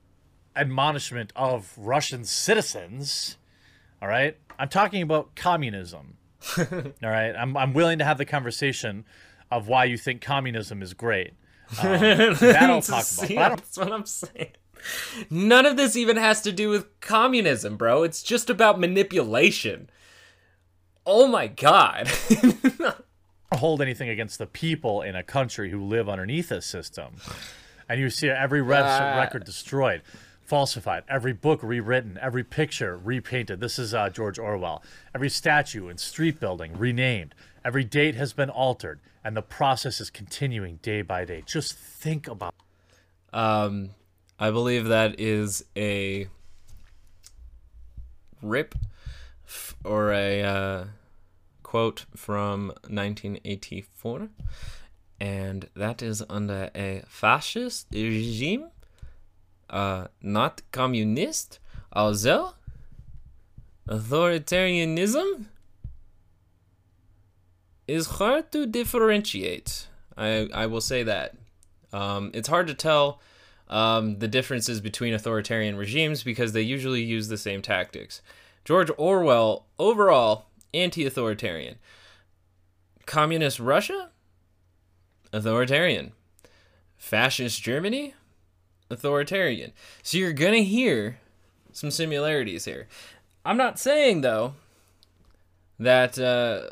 admonishment of Russian citizens. All right. I'm talking about communism. all right. I'm, I'm willing to have the conversation of why you think communism is great. Um, that I'll talk about. See, But I don't, that's what I'm saying. None of this even has to do with communism, bro. It's just about manipulation. Oh my god. hold anything against the people in a country who live underneath a system. And you see every Ah. record destroyed, falsified, every book rewritten, every picture repainted. This is uh, George Orwell. Every statue and street building renamed. Every date has been altered, and the process is continuing day by day. Just think about Um, I believe that is a rip f- or a uh, quote from 1984, and that is under a fascist regime, uh, not communist, although authoritarianism is hard to differentiate. I I will say that. Um, it's hard to tell um, the differences between authoritarian regimes because they usually use the same tactics. George Orwell, overall, anti authoritarian. Communist Russia? Authoritarian. Fascist Germany? Authoritarian. So you're going to hear some similarities here. I'm not saying, though, that uh,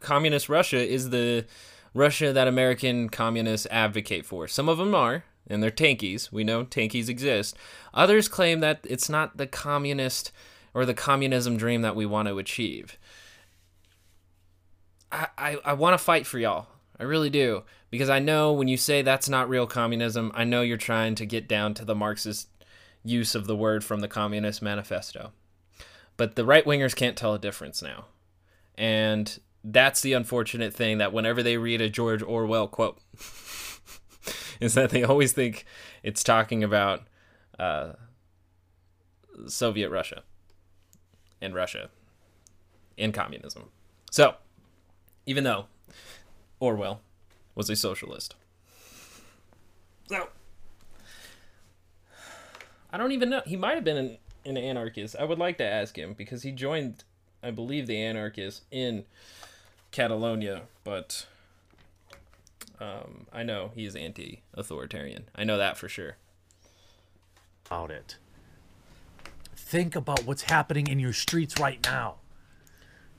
communist Russia is the Russia that American communists advocate for. Some of them are, and they're tankies. We know tankies exist. Others claim that it's not the communist or the communism dream that we want to achieve. I, I, I want to fight for y'all. I really do. Because I know when you say that's not real communism, I know you're trying to get down to the Marxist use of the word from the Communist Manifesto. But the right wingers can't tell a difference now. And that's the unfortunate thing that whenever they read a George Orwell quote, is that they always think it's talking about uh, Soviet Russia and Russia and communism. So, even though Orwell was a socialist. So, I don't even know. He might have been an, an anarchist. I would like to ask him because he joined, I believe, the anarchists in Catalonia, but um, I know he's anti authoritarian. I know that for sure. about it. Think about what's happening in your streets right now.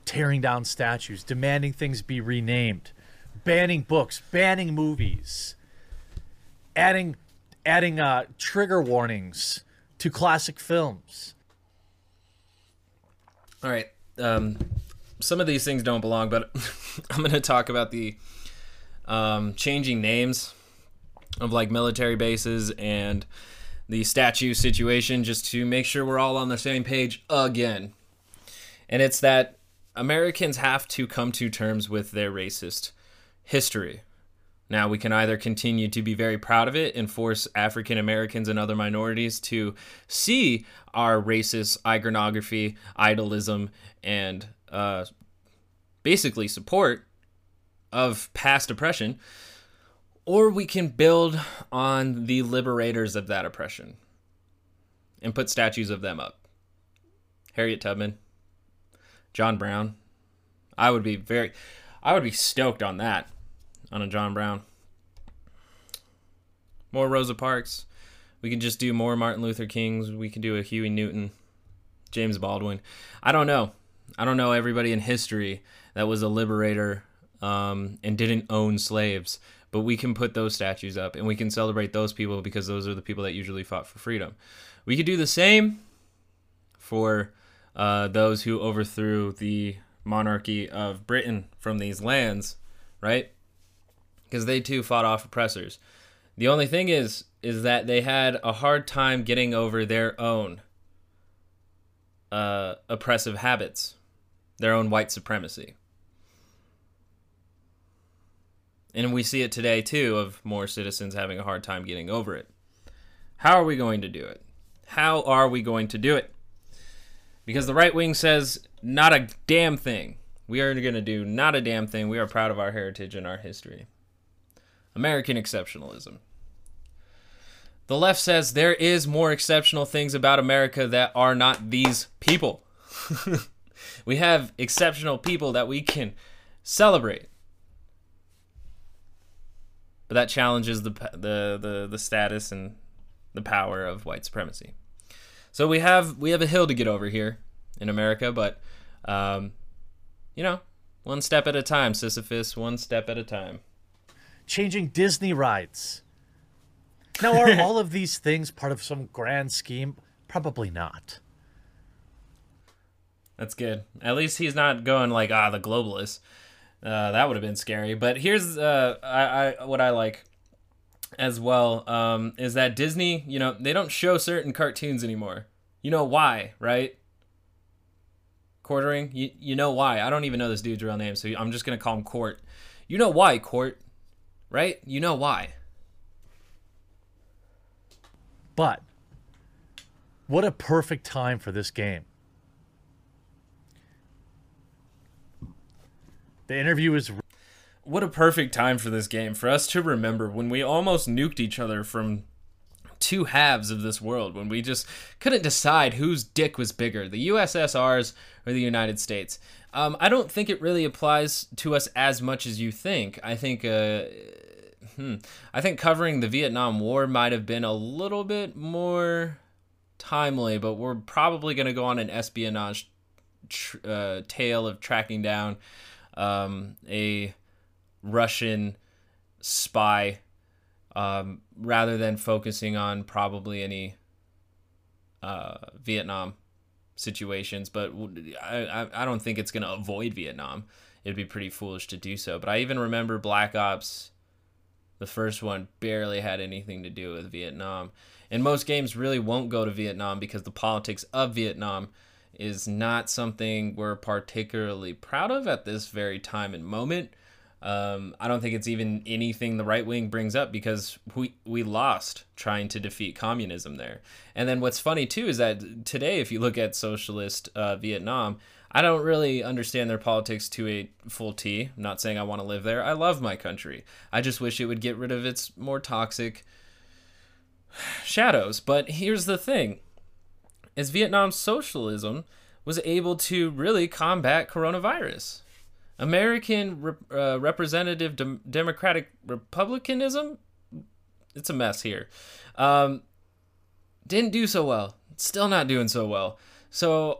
Tearing down statues, demanding things be renamed, banning books, banning movies, adding adding uh, trigger warnings to classic films. All right. Um, some of these things don't belong, but I'm going to talk about the um, changing names of like military bases and the statue situation just to make sure we're all on the same page again. And it's that Americans have to come to terms with their racist history. Now, we can either continue to be very proud of it and force African Americans and other minorities to see our racist iconography, idolism, and uh, basically support of past oppression, or we can build on the liberators of that oppression and put statues of them up. Harriet Tubman, John Brown. I would be very, I would be stoked on that, on a John Brown. More Rosa Parks. We can just do more Martin Luther Kings. We can do a Huey Newton, James Baldwin. I don't know. I don't know everybody in history that was a liberator um, and didn't own slaves, but we can put those statues up and we can celebrate those people because those are the people that usually fought for freedom. We could do the same for uh, those who overthrew the monarchy of Britain from these lands, right? Because they too fought off oppressors. The only thing is, is that they had a hard time getting over their own uh, oppressive habits, their own white supremacy. And we see it today too of more citizens having a hard time getting over it. How are we going to do it? How are we going to do it? Because the right wing says not a damn thing. We are going to do not a damn thing. We are proud of our heritage and our history. American exceptionalism. The left says there is more exceptional things about America that are not these people. we have exceptional people that we can celebrate. But that challenges the the the, the status and the power of white supremacy. So we have we have a hill to get over here in America, but um, you know, One step at a time, Sisyphus. One step at a time. Changing Disney rides. Now, are all of these things part of some grand scheme? Probably not. That's good. At least he's not going like ah the globalists. Uh, that would have been scary. But here's uh, I, I what I like as well um, is that Disney, you know, they don't show certain cartoons anymore. You know why, right? Quartering, you you know why? I don't even know this dude's real name, so I'm just gonna call him Court. You know why, Court? Right? You know why? But what a perfect time for this game. The interview is What a perfect time for this game for us to remember when we almost nuked each other from two halves of this world when we just couldn't decide whose dick was bigger, the USSR's or the United States. Um, I don't think it really applies to us as much as you think. I think, uh, hmm, I think covering the Vietnam War might have been a little bit more timely, but we're probably going to go on an espionage tr- uh, tale of tracking down um, a Russian spy um, rather than focusing on probably any uh, Vietnam situations. But I, I don't think it's going to avoid Vietnam. It'd be pretty foolish to do so. But I even remember Black Ops, the first one, barely had anything to do with Vietnam. And most games really won't go to Vietnam because the politics of Vietnam is not something we're particularly proud of at this very time and moment. Um, I don't think it's even anything the right wing brings up because we we lost trying to defeat communism there. And then what's funny too is that today, if you look at socialist uh, Vietnam, I don't really understand their politics to a full T. I'm not saying I want to live there. I love my country. I just wish it would get rid of its more toxic shadows. But here's the thing: is Vietnam socialism was able to really combat coronavirus. American rep- uh, representative de- democratic republicanism, it's a mess here. Um, didn't do so well. Still not doing so well. So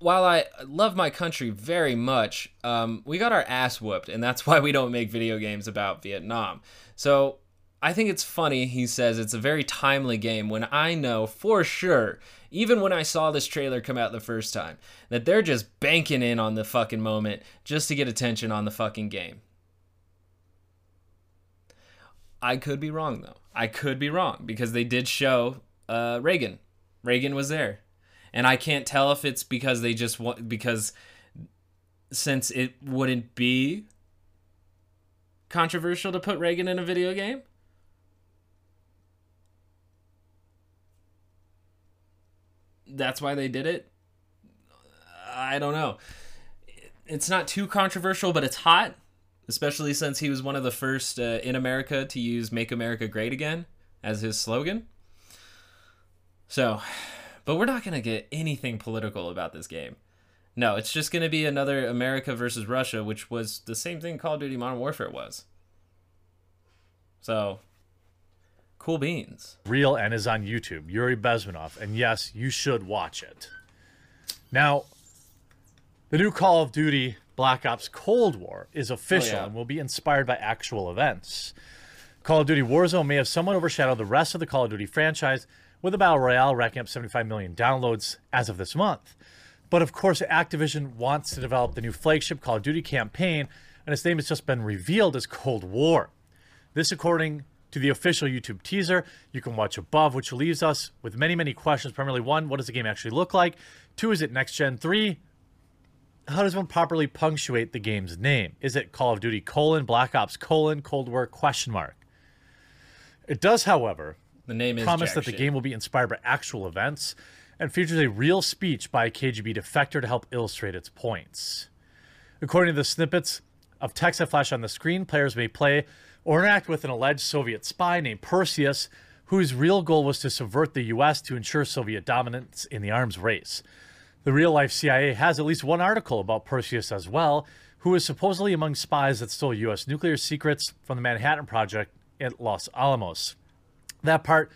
while I love my country very much, um, we got our ass whooped, and that's why we don't make video games about Vietnam. So I think it's funny he says it's a very timely game when I know for sure even when I saw this trailer come out the first time, that they're just banking in on the fucking moment just to get attention on the fucking game. I could be wrong though. I could be wrong because they did show uh, Reagan. Reagan was there, and I can't tell if it's because they just want because since it wouldn't be controversial to put Reagan in a video game. That's why they did it. I don't know. It's not too controversial, but it's hot, especially since he was one of the first uh, in America to use "Make America Great Again" as his slogan. So, but we're not going to get anything political about this game. No, it's just going to be another America versus Russia, which was the same thing Call of Duty Modern Warfare was. So, Cool beans. Real and is on YouTube. Yuri Bezmenov. And yes, you should watch it. Now, the new Call of Duty Black Ops Cold War is oh, official oh, yeah. and will be inspired by actual events. Call of Duty Warzone may have somewhat overshadowed the rest of the Call of Duty franchise, with the Battle Royale racking up 75 million downloads as of this month. But of course, Activision wants to develop the new flagship Call of Duty campaign, and its name has just been revealed as Cold War. This, according to the official YouTube teaser. You can watch above, which leaves us with many, many questions. Primarily, one, what does the game actually look like? Two, is it next gen? Three, how does one properly punctuate the game's name? Is it Call of Duty colon Black Ops colon Cold War question mark? It does, however, the name is promise that the game will be inspired by actual events and features a real speech by a KGB defector to help illustrate its points. According to the snippets of text that flash on the screen, players may play or interact with an alleged Soviet spy named Perseus, whose real goal was to subvert the U.S. to ensure Soviet dominance in the arms race. The real life CIA has at least one article about Perseus as well, who is supposedly among spies that stole U.S. nuclear secrets from the Manhattan Project at Los Alamos. That part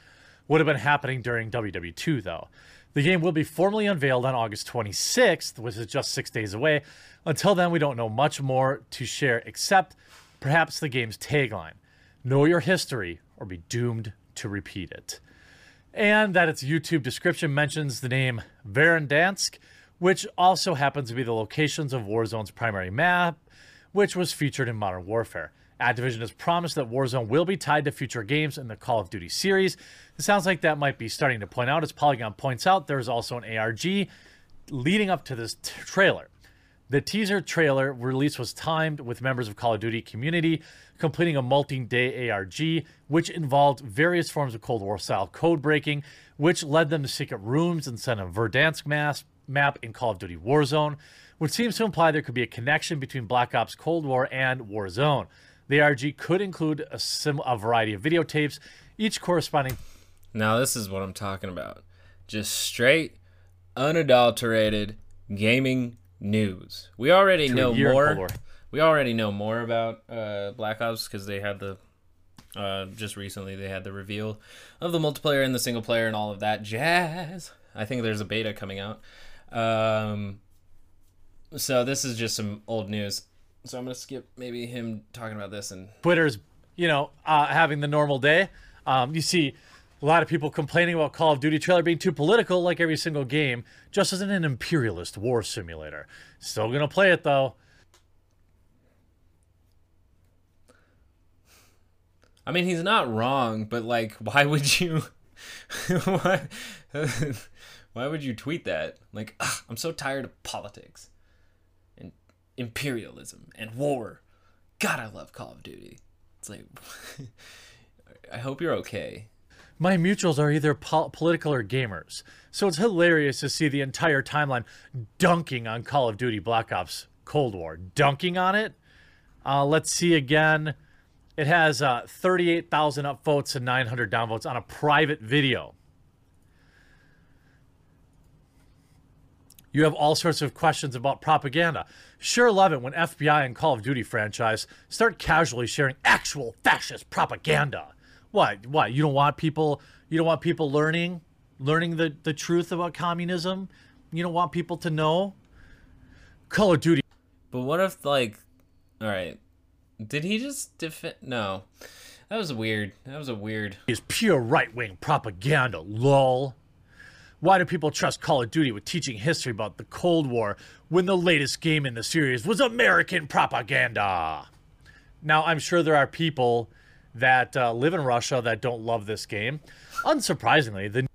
would have been happening during WW2, though. The game will be formally unveiled on August 26th, which is just six days away. Until then, we don't know much more to share except perhaps the game's tagline Know your history or be doomed to repeat it. And that its YouTube description mentions the name Verdansk, which also happens to be the locations of Warzone's primary map, which was featured in Modern Warfare. Activision has promised that Warzone will be tied to future games in the Call of Duty series. It sounds like that might be starting to point out. As Polygon points out, there's also an ARG leading up to this t- trailer. The teaser trailer release was timed with members of Call of Duty community completing a multi-day ARG, which involved various forms of Cold War style code breaking, which led them to secret rooms inside a Verdansk mass map in Call of Duty Warzone, which seems to imply there could be a connection between Black Ops Cold War and Warzone. The ARG could include a, sim- a variety of videotapes, each corresponding Now this is what I'm talking about. Just straight, unadulterated gaming news. We already To know year in Cold more. We already know more about uh, Black Ops because they had the uh, just recently they had the reveal of the multiplayer and the single player and all of that jazz. I think there's a beta coming out. Um, so this is just some old news. So I'm gonna skip maybe him talking about this and Twitter's, you know, uh, having the normal day. Um, you see a lot of people complaining about Call of Duty trailer being too political, like every single game, just as an imperialist war simulator. Still gonna play it though. I mean, he's not wrong, but like, why would you? why, why would you tweet that? Like, "Ugh, I'm so tired of politics and imperialism and war. God, I love Call of Duty. It's like, I hope you're okay. My mutuals are either pol- political or gamers, so it's hilarious to see the entire timeline dunking on Call of Duty Black Ops Cold War. Dunking on it. Uh, let's see again. It has uh, 38,000 upvotes and 900 downvotes on a private video. You have all sorts of questions about propaganda. Sure love it when FBI and Call of Duty franchise start casually sharing actual fascist propaganda. What? What? You don't want people you don't want people learning learning the, the truth about communism? You don't want people to know? Call of Duty But what if, like, all right, did he just defend? No, that was weird. That was a weird. is pure right wing propaganda, lol. Why do people trust Call of Duty with teaching history about the Cold War when the latest game in the series was American propaganda? Now, I'm sure there are people that uh, live in Russia that don't love this game. Unsurprisingly, the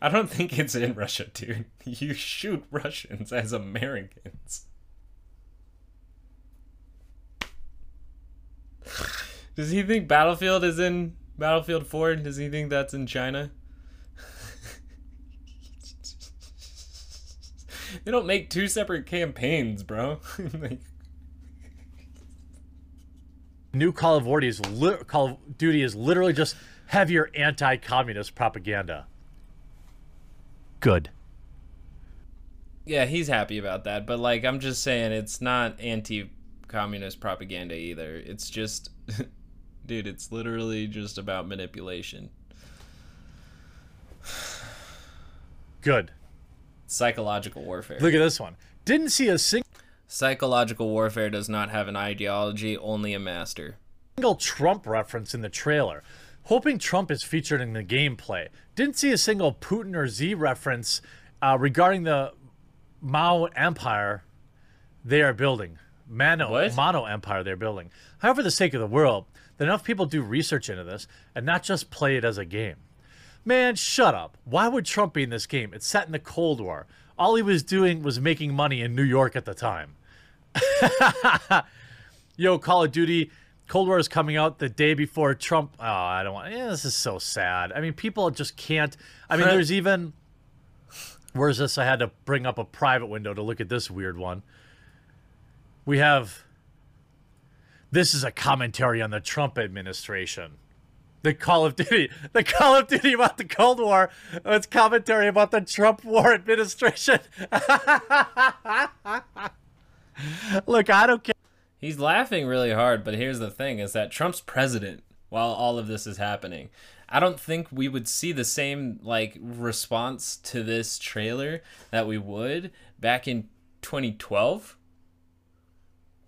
I don't think it's in Russia, dude. You shoot Russians as Americans. Does he think Battlefield is in Battlefield 4? Does he think that's in China? they don't make two separate campaigns, bro. like, new Call of Duty is li- Call of Duty is literally just heavier anti-communist propaganda. Good. yeah, he's happy about that, but like I'm just saying it's not anti-communist propaganda either. It's just dude, it's literally just about manipulation. Good. Psychological warfare. Look at this one. Didn't see a single Psychological warfare does not have an ideology, only a master. single Trump reference in the trailer. Hoping Trump is featured in the gameplay. Didn't see a single Putin or Z reference uh, regarding the Mao Empire they are building. Mano, What? Mono Empire they're building. However, for the sake of the world, that enough people do research into this and not just play it as a game. Man, shut up. Why would Trump be in this game? It's set in the Cold War. All he was doing was making money in New York at the time. Yo, Call of Duty Cold War is coming out the day before Trump. Oh, I don't want. Yeah, this is so sad. I mean, people just can't. I mean, there's even. Where's this? I had to bring up a private window to look at this weird one. We have. This is a commentary on the Trump administration. The Call of Duty, the Call of Duty about the Cold War. It's commentary about the Trump war administration. Look, I don't care. He's laughing really hard, but here's the thing is that Trump's president. while all of this is happening. I don't think we would see the same like response to this trailer that we would back in 2012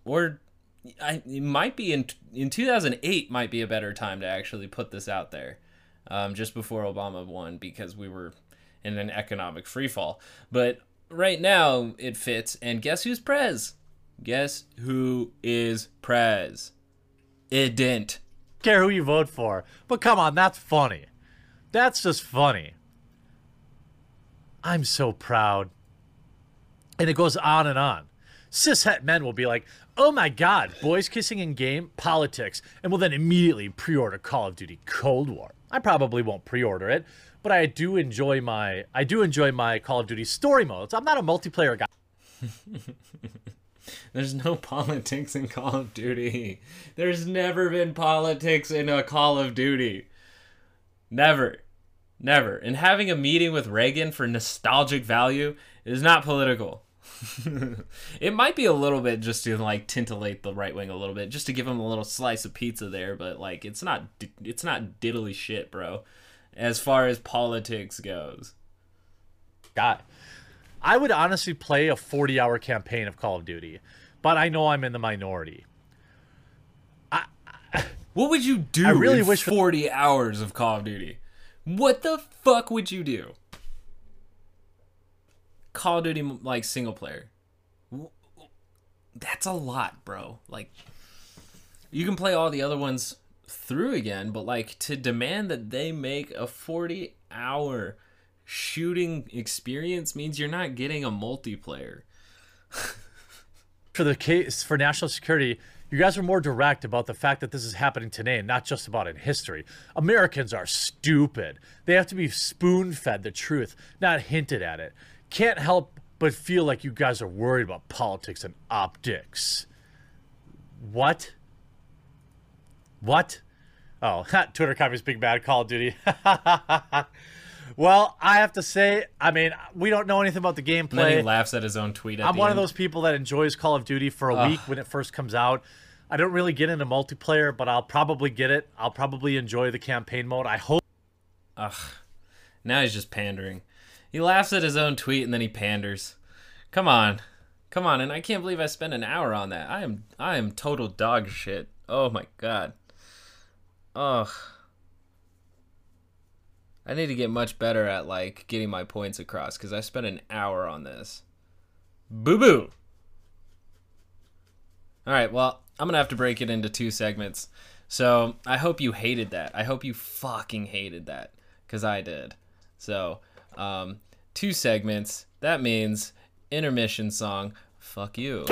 or I, it might be in in 2008 might be a better time to actually put this out there um, just before Obama won because we were in an economic freefall but right now it fits and guess who's prez guess who is prez it didn't care who you vote for. But come on, that's funny. That's just funny. I'm so proud. And it goes on and on. Cishet men will be like, oh my god, boys kissing in game, politics, and will then immediately pre order Call of Duty Cold War. I probably won't pre order it, but I do enjoy my I do enjoy my Call of Duty story modes. I'm not a multiplayer guy. There's no politics in Call of Duty. There's never been politics in a Call of Duty. Never. Never. And having a meeting with Reagan for nostalgic value is not political. it might be a little bit just to like tintillate the right wing a little bit, just to give him a little slice of pizza there, but like it's not it's not diddly shit, bro. As far as politics goes. God. I would honestly play a 40 hour campaign of Call of Duty, but I know I'm in the minority. I, I what would you do I really wish 40 hours of Call of Duty? What the fuck would you do? Call of Duty like single player. That's a lot, bro. Like you can play all the other ones through again, but like to demand that they make a 40 hour shooting experience means you're not getting a multiplayer. for the case for national security, you guys are more direct about the fact that this is happening today and not just about in history. Americans are stupid. They have to be spoon fed the truth, not hinted at it. Can't help but feel like you guys are worried about politics and optics. What? What? Oh, Twitter copies Big Bad Call of Duty. Well, I have to say, I mean, we don't know anything about the gameplay. And he laughs at his own tweet. I'm one end. of those people that enjoys Call of Duty for a Ugh. week when it first comes out. I don't really get into multiplayer, but I'll probably get it. I'll probably enjoy the campaign mode. I hope. Ugh. Now he's just pandering. He laughs at his own tweet and then he panders. Come on. Come on, and I can't believe I spent an hour on that. I am I am total dog shit. Oh my god. Ugh. I need to get much better at like getting my points across because I spent an hour on this. Boo boo. All right, well, I'm gonna have to break it into two segments. So I hope you hated that. I hope you fucking hated that because I did. So um, two segments. That means intermission song. Fuck you.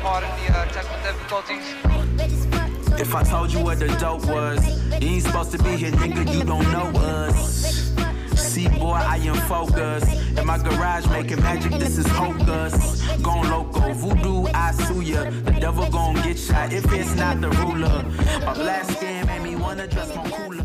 Pardon the uh, technical difficulties. If I told you what the dope was, you ain't supposed to be here, nigga, you don't know us. See, boy, I am focused. In my garage making magic, this is hocus. Gone loco, voodoo, I sue ya. The devil gon' get shot if it's not the ruler. My black skin made me wanna dress more cooler.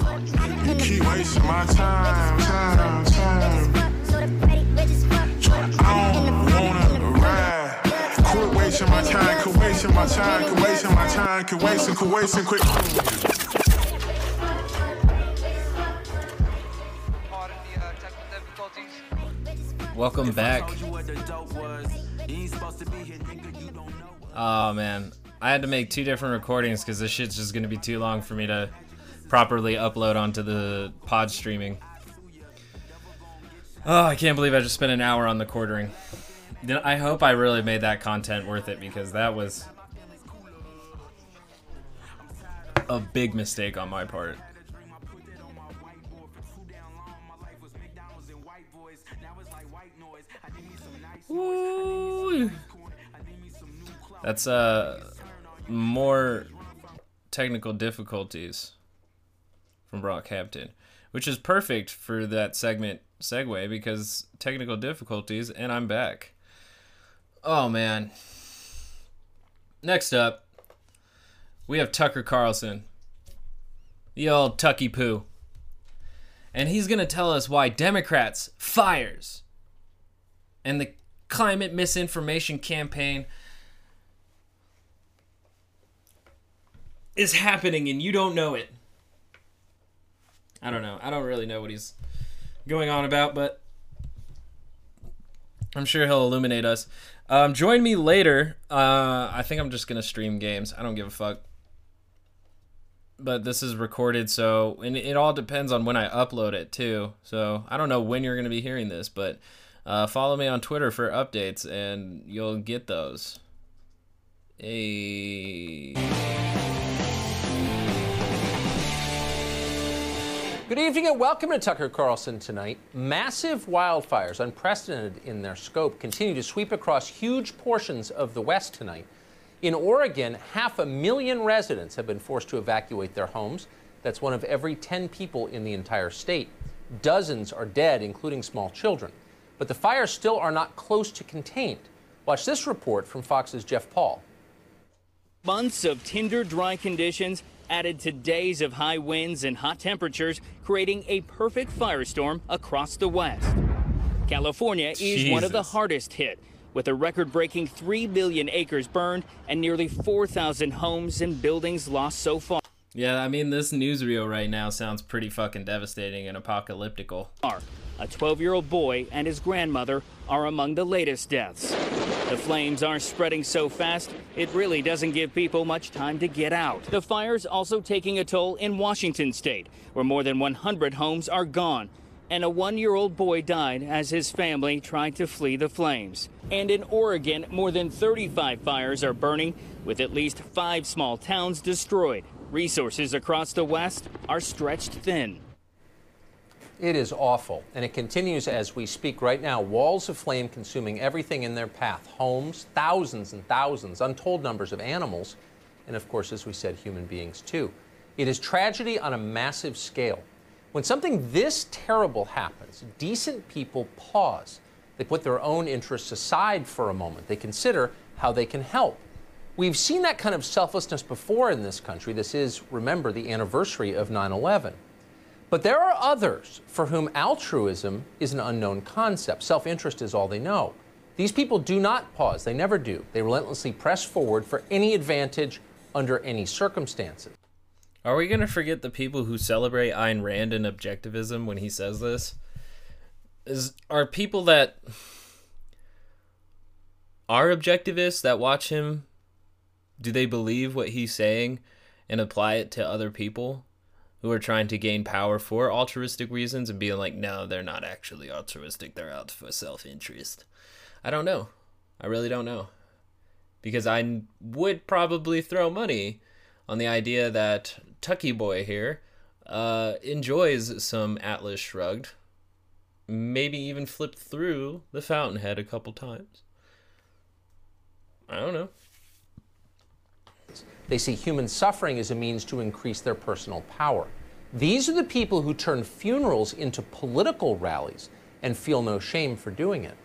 You keep wasting my time, time, time. I don't wanna ride. Quit wasting my time, quit wasting my time, quit wasting my time, quit wasting, quit wasting, quit. Welcome back. Oh man, I had to make two different recordings because this shit's just gonna be too long for me to properly upload onto the pod streaming. Oh, I can't believe I just spent an hour on the quartering. I hope I really made that content worth it because that was a big mistake on my part. Ooh. That's uh more technical difficulties from Brockhampton, which is perfect for that segment segue because technical difficulties, and I'm back. Oh man. Next up, we have Tucker Carlson, the old Tucky Poo. And he's to tell us why Democrats fires and the climate misinformation campaign is happening and you don't know it. I don't know. I don't really know what he's going on about, but I'm sure he'll illuminate us. Um, join me later. Uh, I think I'm just gonna stream games. I don't give a fuck. But this is recorded, so and it all depends on when I upload it too. So I don't know when you're gonna be hearing this, but uh, follow me on Twitter for updates, and you'll get those. Hey. Good evening and welcome to Tucker Carlson tonight. Massive wildfires, unprecedented in their scope, continue to sweep across huge portions of the West tonight. In Oregon, half a million residents have been forced to evacuate their homes. That's one of every 10 people in the entire state. Dozens are dead, including small children. But the fires still are not close to contained. Watch this report from Fox's Jeff Paul. Months of tinder dry conditions added to days of high winds and hot temperatures, creating a perfect firestorm across the West. California is one of the hardest hit, with a record breaking 3 million acres burned and nearly 4,000 homes and buildings lost so far. Yeah, I mean this newsreel right now sounds pretty fucking devastating and apocalyptical. A 12 year old boy and his grandmother are among the latest deaths. The flames are spreading so fast, it really doesn't give people much time to get out. The fire's also taking a toll in Washington state, where more than 100 homes are gone. And a one year old boy died as his family tried to flee the flames. And in Oregon, more than 35 fires are burning, with at least five small towns destroyed. Resources across the West are stretched thin. It is awful, and it continues as we speak right now. Walls of flame consuming everything in their path homes, thousands and thousands, untold numbers of animals, and of course, as we said, human beings too. It is tragedy on a massive scale. When something this terrible happens, decent people pause. They put their own interests aside for a moment. They consider how they can help. We've seen that kind of selflessness before in this country. This is, remember, the anniversary of 9 11. But there are others for whom altruism is an unknown concept. Self interest is all they know. These people do not pause, they never do. They relentlessly press forward for any advantage under any circumstances. Are we gonna forget the people who celebrate Ayn Rand and objectivism when he says this? Is are people that are objectivists that watch him? Do they believe what he's saying and apply it to other people who are trying to gain power for altruistic reasons and being like, no, they're not actually altruistic; they're out for self-interest? I don't know. I really don't know because I would probably throw money on the idea that Tucky Boy here uh, enjoys some Atlas Shrugged. Maybe even flipped through the Fountainhead a couple times. I don't know. They see human suffering as a means to increase their personal power. These are the people who turn funerals into political rallies and feel no shame for doing it.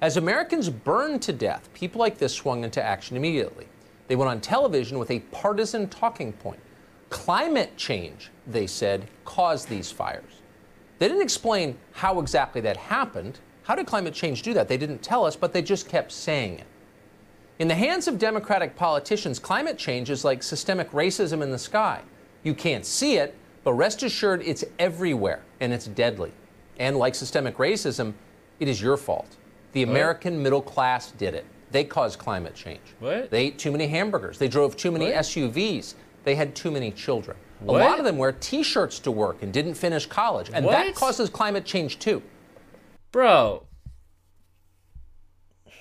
As Americans burned to death, people like this swung into action immediately. They went on television with a partisan talking point. Climate change, they said, caused these fires. They didn't explain how exactly that happened. How did climate change do that? They didn't tell us, but they just kept saying it. In the hands of Democratic politicians, climate change is like systemic racism in the sky. You can't see it, but rest assured it's everywhere and it's deadly. And like systemic racism, it is your fault. The American middle class did it. They caused climate change. What? They ate too many hamburgers. They drove too many What? SUVs. They had too many children. What? A lot of them wear t shirts to work and didn't finish college. And that causes climate change too. Bro. He-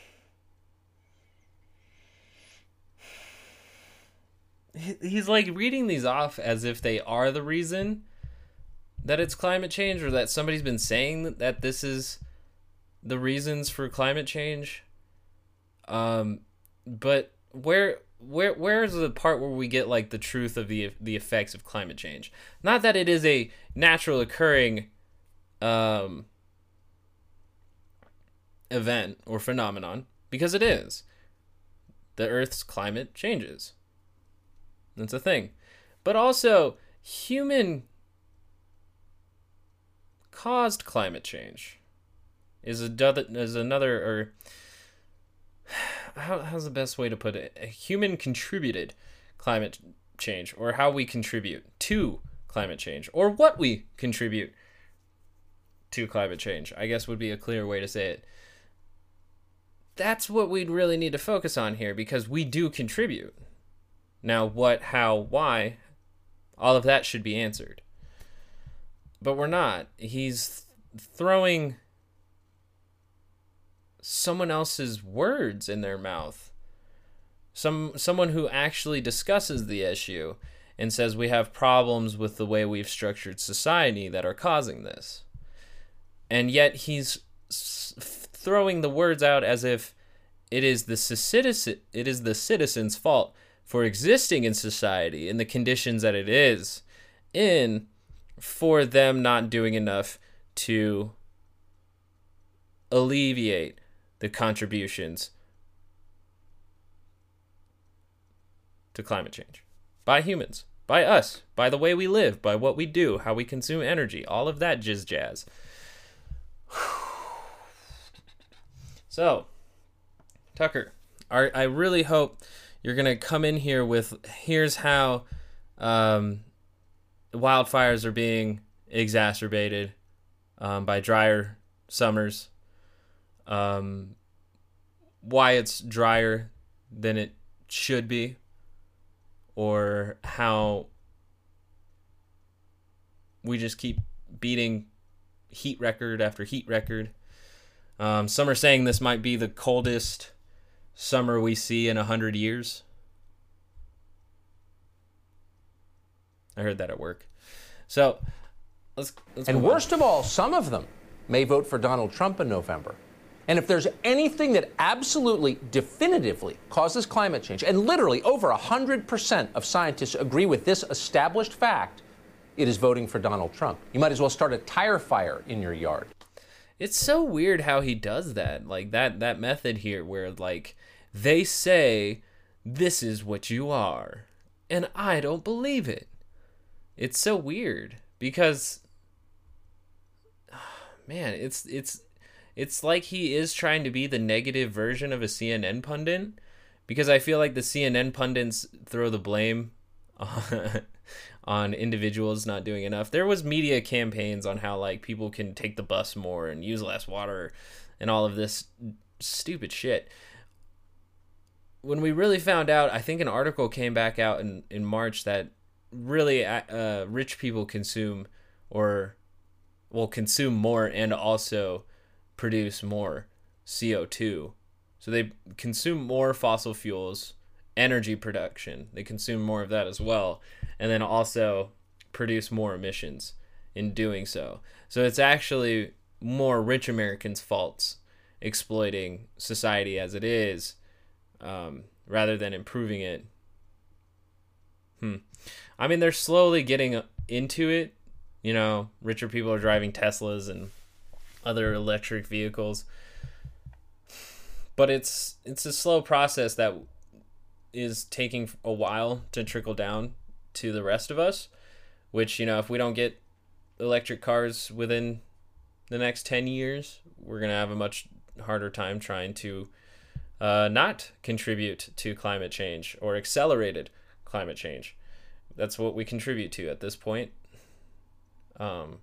He's like reading these off as if they are the reason that it's climate change or that somebody's been saying that, this is the reasons for climate change. Um but where where where's the part where we get like the truth of the the effects of climate change? Not that it is a natural occurring um event or phenomenon because it is. The earth's climate changes. That's a thing. But also human caused climate change is a is another or how, how's the best way to put it? A human contributed climate change, or how we contribute to climate change, or what we contribute to climate change, I guess would be a clear way to say it. That's what we'd really need to focus on here because we do contribute. Now, what, how, why, all of that should be answered. But we're not. He's throwing someone else's words in their mouth. Some someone who actually discusses the issue and says we have problems with the way we've structured society that are causing this. And yet he's throwing the words out as if it is the citizen it is the citizens' fault for existing in society in the conditions that it is in for them not doing enough to alleviate the contributions to climate change by humans, by us, by the way we live, by what we do, how we consume energy, all of that jizz jazz. so, Tucker, I really hope you're going to come in here with here's how um, wildfires are being exacerbated um, by drier summers um, why it's drier than it should be, or how we just keep beating heat record after heat record. Um, some are saying this might be the coldest summer we see in a hundred years. I heard that at work. So let's. let's and worst on. of all, some of them may vote for Donald Trump in November. And if there's anything that absolutely definitively causes climate change, and literally over 100% of scientists agree with this established fact, it is voting for Donald Trump. You might as well start a tire fire in your yard. It's so weird how he does that. Like that that method here where like they say this is what you are and I don't believe it. It's so weird because man, it's it's it's like he is trying to be the negative version of a CNN pundit because I feel like the CNN pundits throw the blame on, on individuals not doing enough. There was media campaigns on how like people can take the bus more and use less water and all of this stupid shit. When we really found out, I think an article came back out in, in March that really uh, rich people consume or will consume more and also produce more CO2. So they consume more fossil fuels, energy production. They consume more of that as well. And then also produce more emissions in doing so. So it's actually more rich Americans' faults exploiting society as it is um, rather than improving it. Hmm. I mean, they're slowly getting into it. You know, richer people are driving Teslas and other electric vehicles. But it's it's a slow process that is taking a while to trickle down to the rest of us, which you know, if we don't get electric cars within the next 10 years, we're going to have a much harder time trying to uh, not contribute to climate change or accelerated climate change. That's what we contribute to at this point. Um,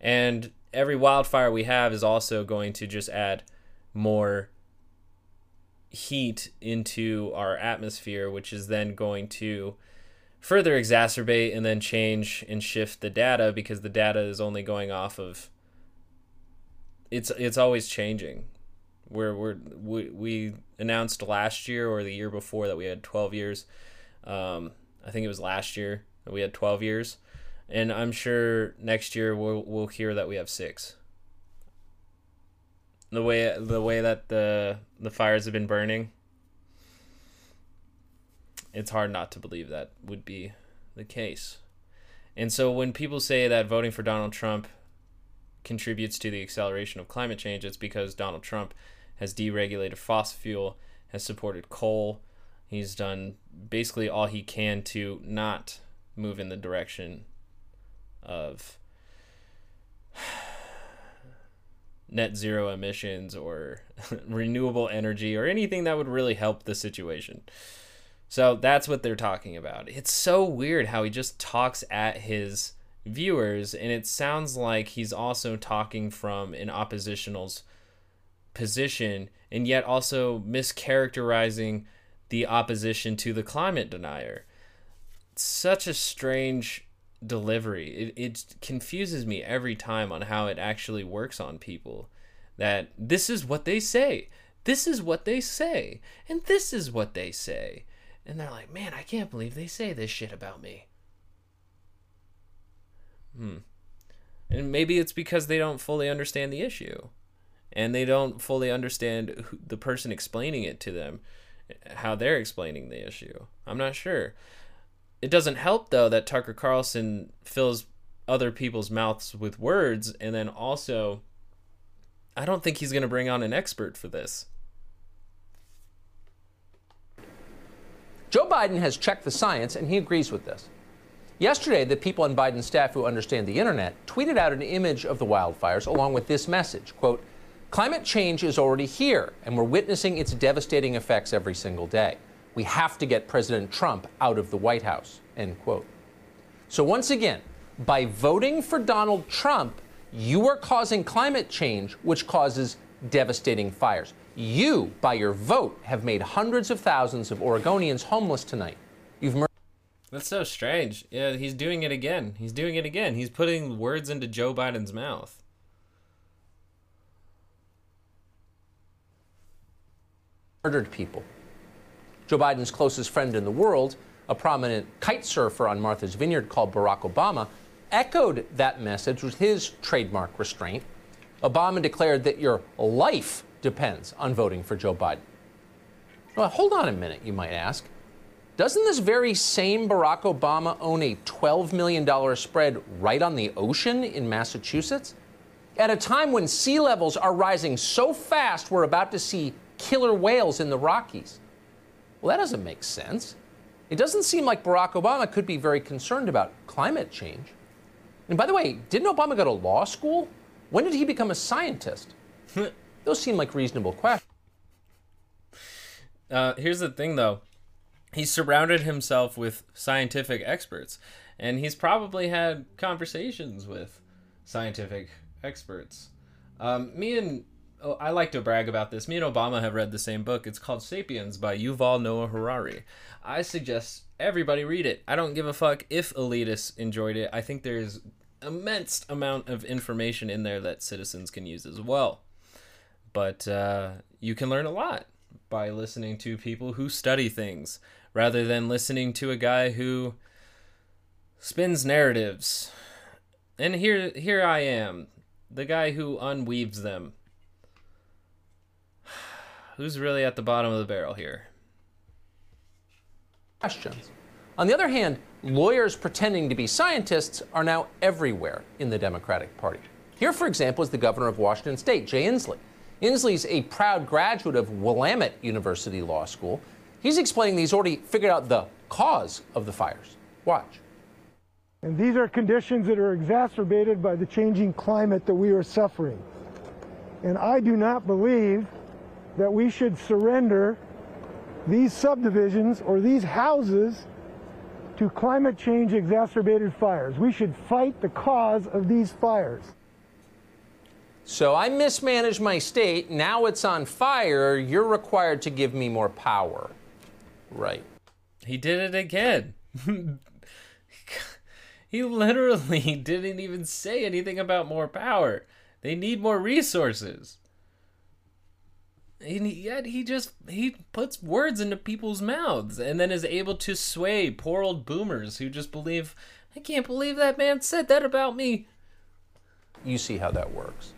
and every wildfire we have is also going to just add more heat into our atmosphere, which is then going to further exacerbate and then change and shift the data because the data is only going off of it's it's always changing. Where we're, we we announced last year or the year before that we had 12 years. Um, I think it was last year that we had 12 years and I'm sure next year we'll we'll hear that we have six. The way the way that the the fires have been burning. it's hard not to believe that would be the case. And so when people say that voting for Donald Trump contributes to the acceleration of climate change, it's because Donald Trump has deregulated fossil fuel, has supported coal. He's done basically all he can to not move in the direction of net zero emissions or renewable energy or anything that would really help the situation. So that's what they're talking about. It's so weird how he just talks at his viewers and it sounds like he's also talking from an oppositional's position and yet also mischaracterizing the opposition to the climate denier. Such a strange delivery. It, it confuses me every time on how it actually works on people. That this is what they say, this is what they say, and this is what they say. And they're like, man, I can't believe they say this shit about me. Hmm. And maybe it's because they don't fully understand the issue. And they don't fully understand who, the person explaining it to them, how they're explaining the issue. I'm not sure. It doesn't help, though, that Tucker Carlson fills other people's mouths with words. And then also, I don't think he's going to bring on an expert for this. Joe Biden has checked the science, and he agrees with this. Yesterday, the people on Biden's staff who understand the internet tweeted out an image of the wildfires along with this message, quote, Climate change is already here, and we're witnessing its devastating effects every single day. We have to get President Trump out of the White House, end quote. So once again, by voting for Donald Trump, you are causing climate change, which causes devastating fires. You, by your vote, have made hundreds of thousands of Oregonians homeless tonight. You've That's so strange. Yeah, he's doing it again. He's doing it again. He's putting words into Joe Biden's mouth. murdered people. Joe Biden's closest friend in the world, a prominent kite surfer on Martha's Vineyard called Barack Obama, echoed that message with his trademark restraint. Obama declared that your life depends on voting for Joe Biden. Well, hold on a minute, you might ask. Doesn't this very same Barack Obama own a $12 million spread right on the ocean in Massachusetts? At a time when sea levels are rising so fast, we're about to see killer whales in the Rockies. Well, that doesn't make sense. It doesn't seem like Barack Obama could be very concerned about climate change. And by the way, didn't Obama go to law school? When did he become a scientist? Those seem like reasonable questions. Uh, here's the thing, though. He's surrounded himself with scientific experts, and he's probably had conversations with scientific experts. Um, me and oh, I like to brag about this. Me and Obama have read the same book. It's called *Sapiens* by Yuval Noah Harari. I suggest everybody read it. I don't give a fuck if elitists enjoyed it. I think there's immense amount of information in there that citizens can use as well. But uh, you can learn a lot by listening to people who study things rather than listening to a guy who spins narratives. And here here I am, the guy who unweaves them. Who's really at the bottom of the barrel here? Questions. On the other hand, lawyers pretending to be scientists are now everywhere in the Democratic Party. Here, for example, is the governor of Washington State, Jay Inslee. Inslee's a proud graduate of Willamette University Law School. He's explaining that he's already figured out the cause of the fires. Watch. And these are conditions that are exacerbated by the changing climate that we are suffering. And I do not believe that we should surrender these subdivisions or these houses to climate change exacerbated fires. We should fight the cause of these fires. So I mismanaged my state. Now it's on fire. You're required to give me more power. Right. He did it again. he literally didn't even say anything about more power. They need more resources. And yet he just he puts words into people's mouths and then is able to sway poor old boomers who just believe I can't believe that man said that about me. You see how that works.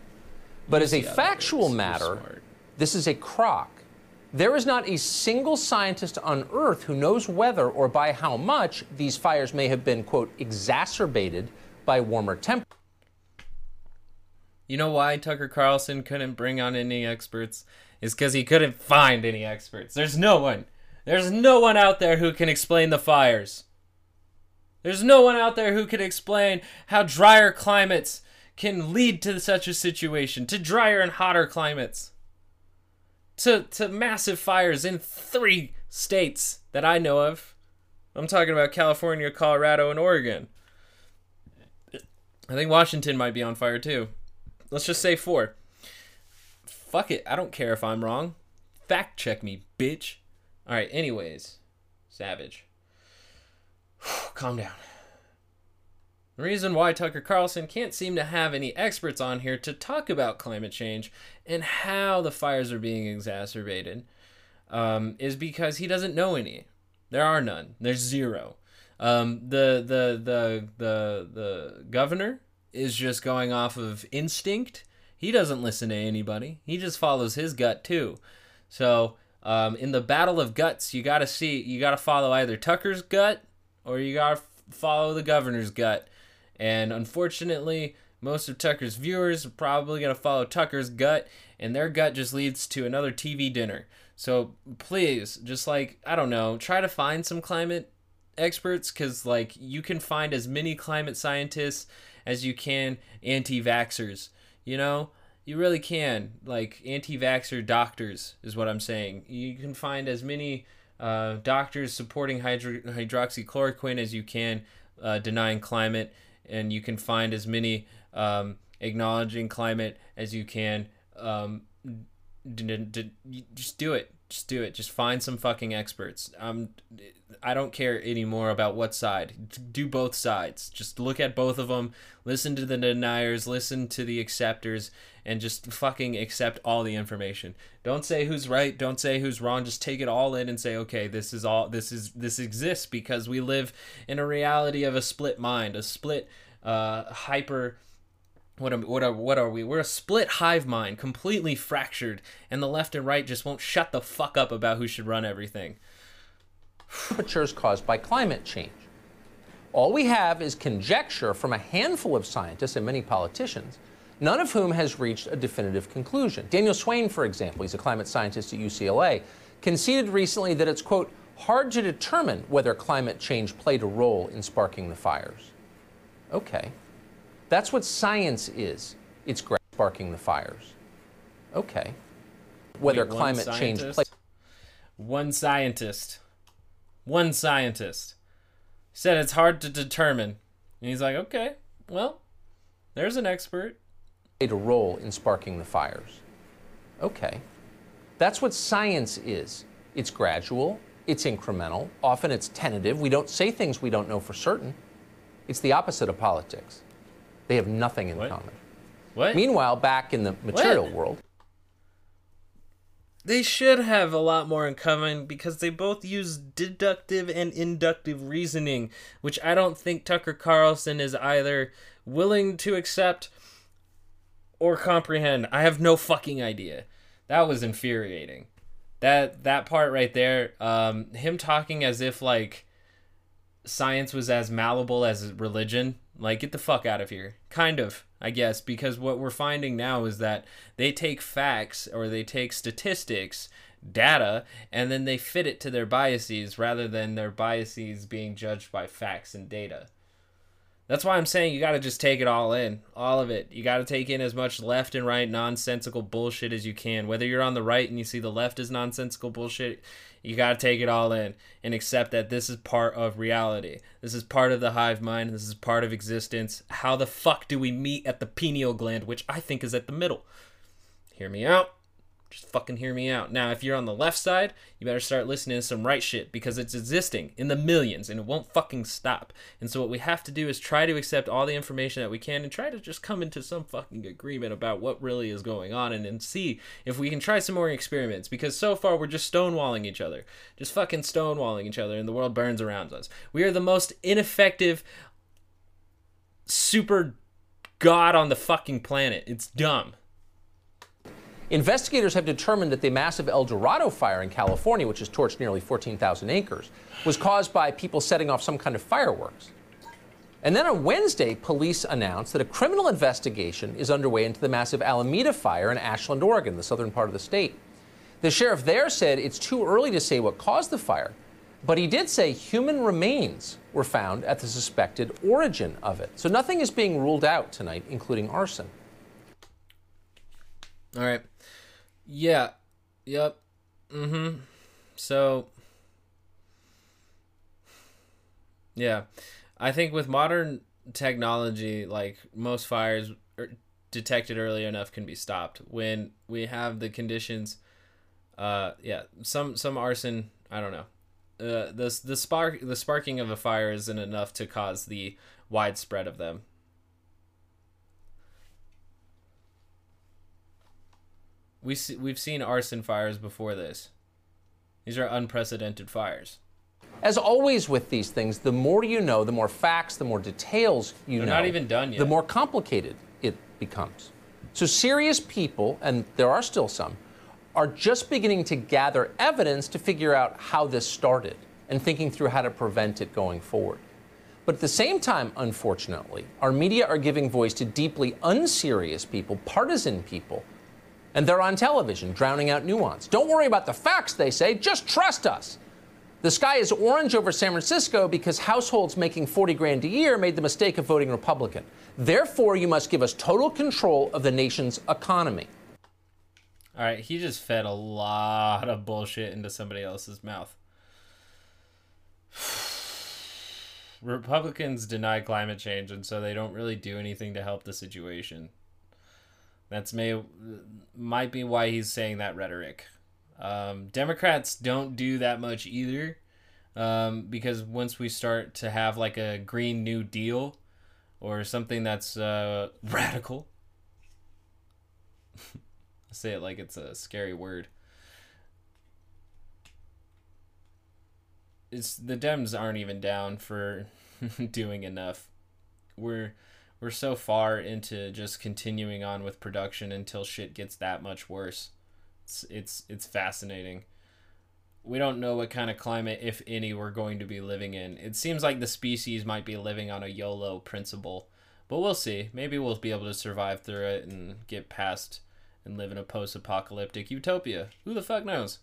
But as a factual matter, this is a crock. There is not a single scientist on Earth who knows whether or by how much these fires may have been, quote, exacerbated by warmer temperatures. You know why Tucker Carlson couldn't bring on any experts? Is because he couldn't find any experts. There's no one. There's no one out there who can explain the fires. There's no one out there who can explain how drier climates can lead to such a situation, to drier and hotter climates, to, to massive fires in three states that I know of. I'm talking about California, Colorado, and Oregon. I think Washington might be on fire too. Let's just say four. Fuck it. I don't care if I'm wrong. Fact check me, bitch. All right, anyways. Savage. Calm down. The reason why Tucker Carlson can't seem to have any experts on here to talk about climate change and how the fires are being exacerbated um, is because he doesn't know any. There are none. There's zero. Um, the the the the the governor is just going off of instinct. He doesn't listen to anybody. He just follows his gut too. So um, in the battle of guts, you got to see you got to follow either Tucker's gut or you got to follow the governor's gut. And unfortunately, most of Tucker's viewers are probably going to follow Tucker's gut, and their gut just leads to another TV dinner. So please, just like, I don't know, try to find some climate experts because, like, you can find as many climate scientists as you can anti vaxxers. You know? You really can. Like, anti vaxxer doctors is what I'm saying. You can find as many uh, doctors supporting hydro- hydroxychloroquine as you can uh, denying climate and you can find as many um, acknowledging climate as you can. Um, d- d- d- just do it. Just do it. Just find some fucking experts. Um, I don't care anymore about what side. Do both sides. Just look at both of them. Listen to the deniers. Listen to the acceptors, and just fucking accept all the information. Don't say who's right. Don't say who's wrong. Just take it all in and say, okay, this is all. This is this exists because we live in a reality of a split mind, a split, uh, hyper what are, what are what are we? We're a split hive mind, completely fractured, and the left and right just won't shut the fuck up about who should run everything. Temperatures caused by climate change. All we have is conjecture from a handful of scientists and many politicians, none of whom has reached a definitive conclusion. Daniel Swain, for example, he's a climate scientist at UCLA, conceded recently that it's quote hard to determine whether climate change played a role in sparking the fires. Okay. That's what science is. It's sparking the fires. Okay. Whether Wait, climate change plays. One scientist. One scientist said it's hard to determine. And he's like, okay, well, there's an expert. Played a role in sparking the fires. Okay. That's what science is. It's gradual, it's incremental, often it's tentative. We don't say things we don't know for certain. It's the opposite of politics. They have nothing in common. What? Meanwhile, back in the material What? world, They should have a lot more in common because they both use deductive and inductive reasoning, which I don't think Tucker Carlson is either willing to accept or comprehend. I have no fucking idea. That was infuriating. That that part right there, um, him talking as if like science was as malleable as religion. Like, get the fuck out of here. Kind of, I guess, because what we're finding now is that they take facts or they take statistics, data, and then they fit it to their biases rather than their biases being judged by facts and data. That's why I'm saying you got to just take it all in, all of it. You got to take in as much left and right nonsensical bullshit as you can. Whether you're on the right and you see the left is nonsensical bullshit, you got to take it all in and accept that this is part of reality. This is part of the hive mind. This is part of existence. How the fuck do we meet at the pineal gland, which I think is at the middle? Hear me out. Just fucking hear me out. Now, if you're on the left side, you better start listening to some right shit because it's existing in the millions and it won't fucking stop. And so, what we have to do is try to accept all the information that we can and try to just come into some fucking agreement about what really is going on and, and see if we can try some more experiments because so far we're just stonewalling each other. Just fucking stonewalling each other and the world burns around us. We are the most ineffective super god on the fucking planet. It's dumb. Investigators have determined that the massive El Dorado fire in California, which has torched nearly 14,000 acres, was caused by people setting off some kind of fireworks. And then on Wednesday, police announced that a criminal investigation is underway into the massive Almeda fire in Ashland, Oregon, the southern part of the state. The sheriff there said it's too early to say what caused the fire, but he did say human remains were found at the suspected origin of it. So nothing is being ruled out tonight, including arson. All right. Yeah. Yep. Mm-hmm. So Yeah. I think with modern technology, like most fires are detected early enough can be stopped. When we have the conditions uh yeah, some some arson, I don't know. Uh the the spark the sparking of a fire isn't enough to cause the widespread of them. We see, we've seen arson fires before this. These are unprecedented fires. As always with these things, the more you know, the more facts, the more details you They're know. not even done yet. The more complicated it becomes. So serious people, and there are still some, are just beginning to gather evidence to figure out how this started and thinking through how to prevent it going forward. But at the same time, unfortunately, our media are giving voice to deeply unserious people, partisan people, and they're on television drowning out nuance. Don't worry about the facts, they say, just trust us. The sky is orange over San Francisco because households making 40 grand a year made the mistake of voting Republican. Therefore, you must give us total control of the nation's economy. All right, he just fed a lot of bullshit into somebody else's mouth. Republicans deny climate change, and so they don't really do anything to help the situation. That's may might be why he's saying that rhetoric. Um, Democrats don't do that much either, um, because once we start to have like a Green New Deal or something that's uh, radical, I say it like it's a scary word. It's the Dems aren't even down for doing enough. We're we're so far into just continuing on with production until shit gets that much worse. It's it's it's fascinating. We don't know what kind of climate, if any, we're going to be living in. It seems like the species might be living on a YOLO principle, but we'll see. Maybe we'll be able to survive through it and get past and live in a post-apocalyptic utopia. Who the fuck knows?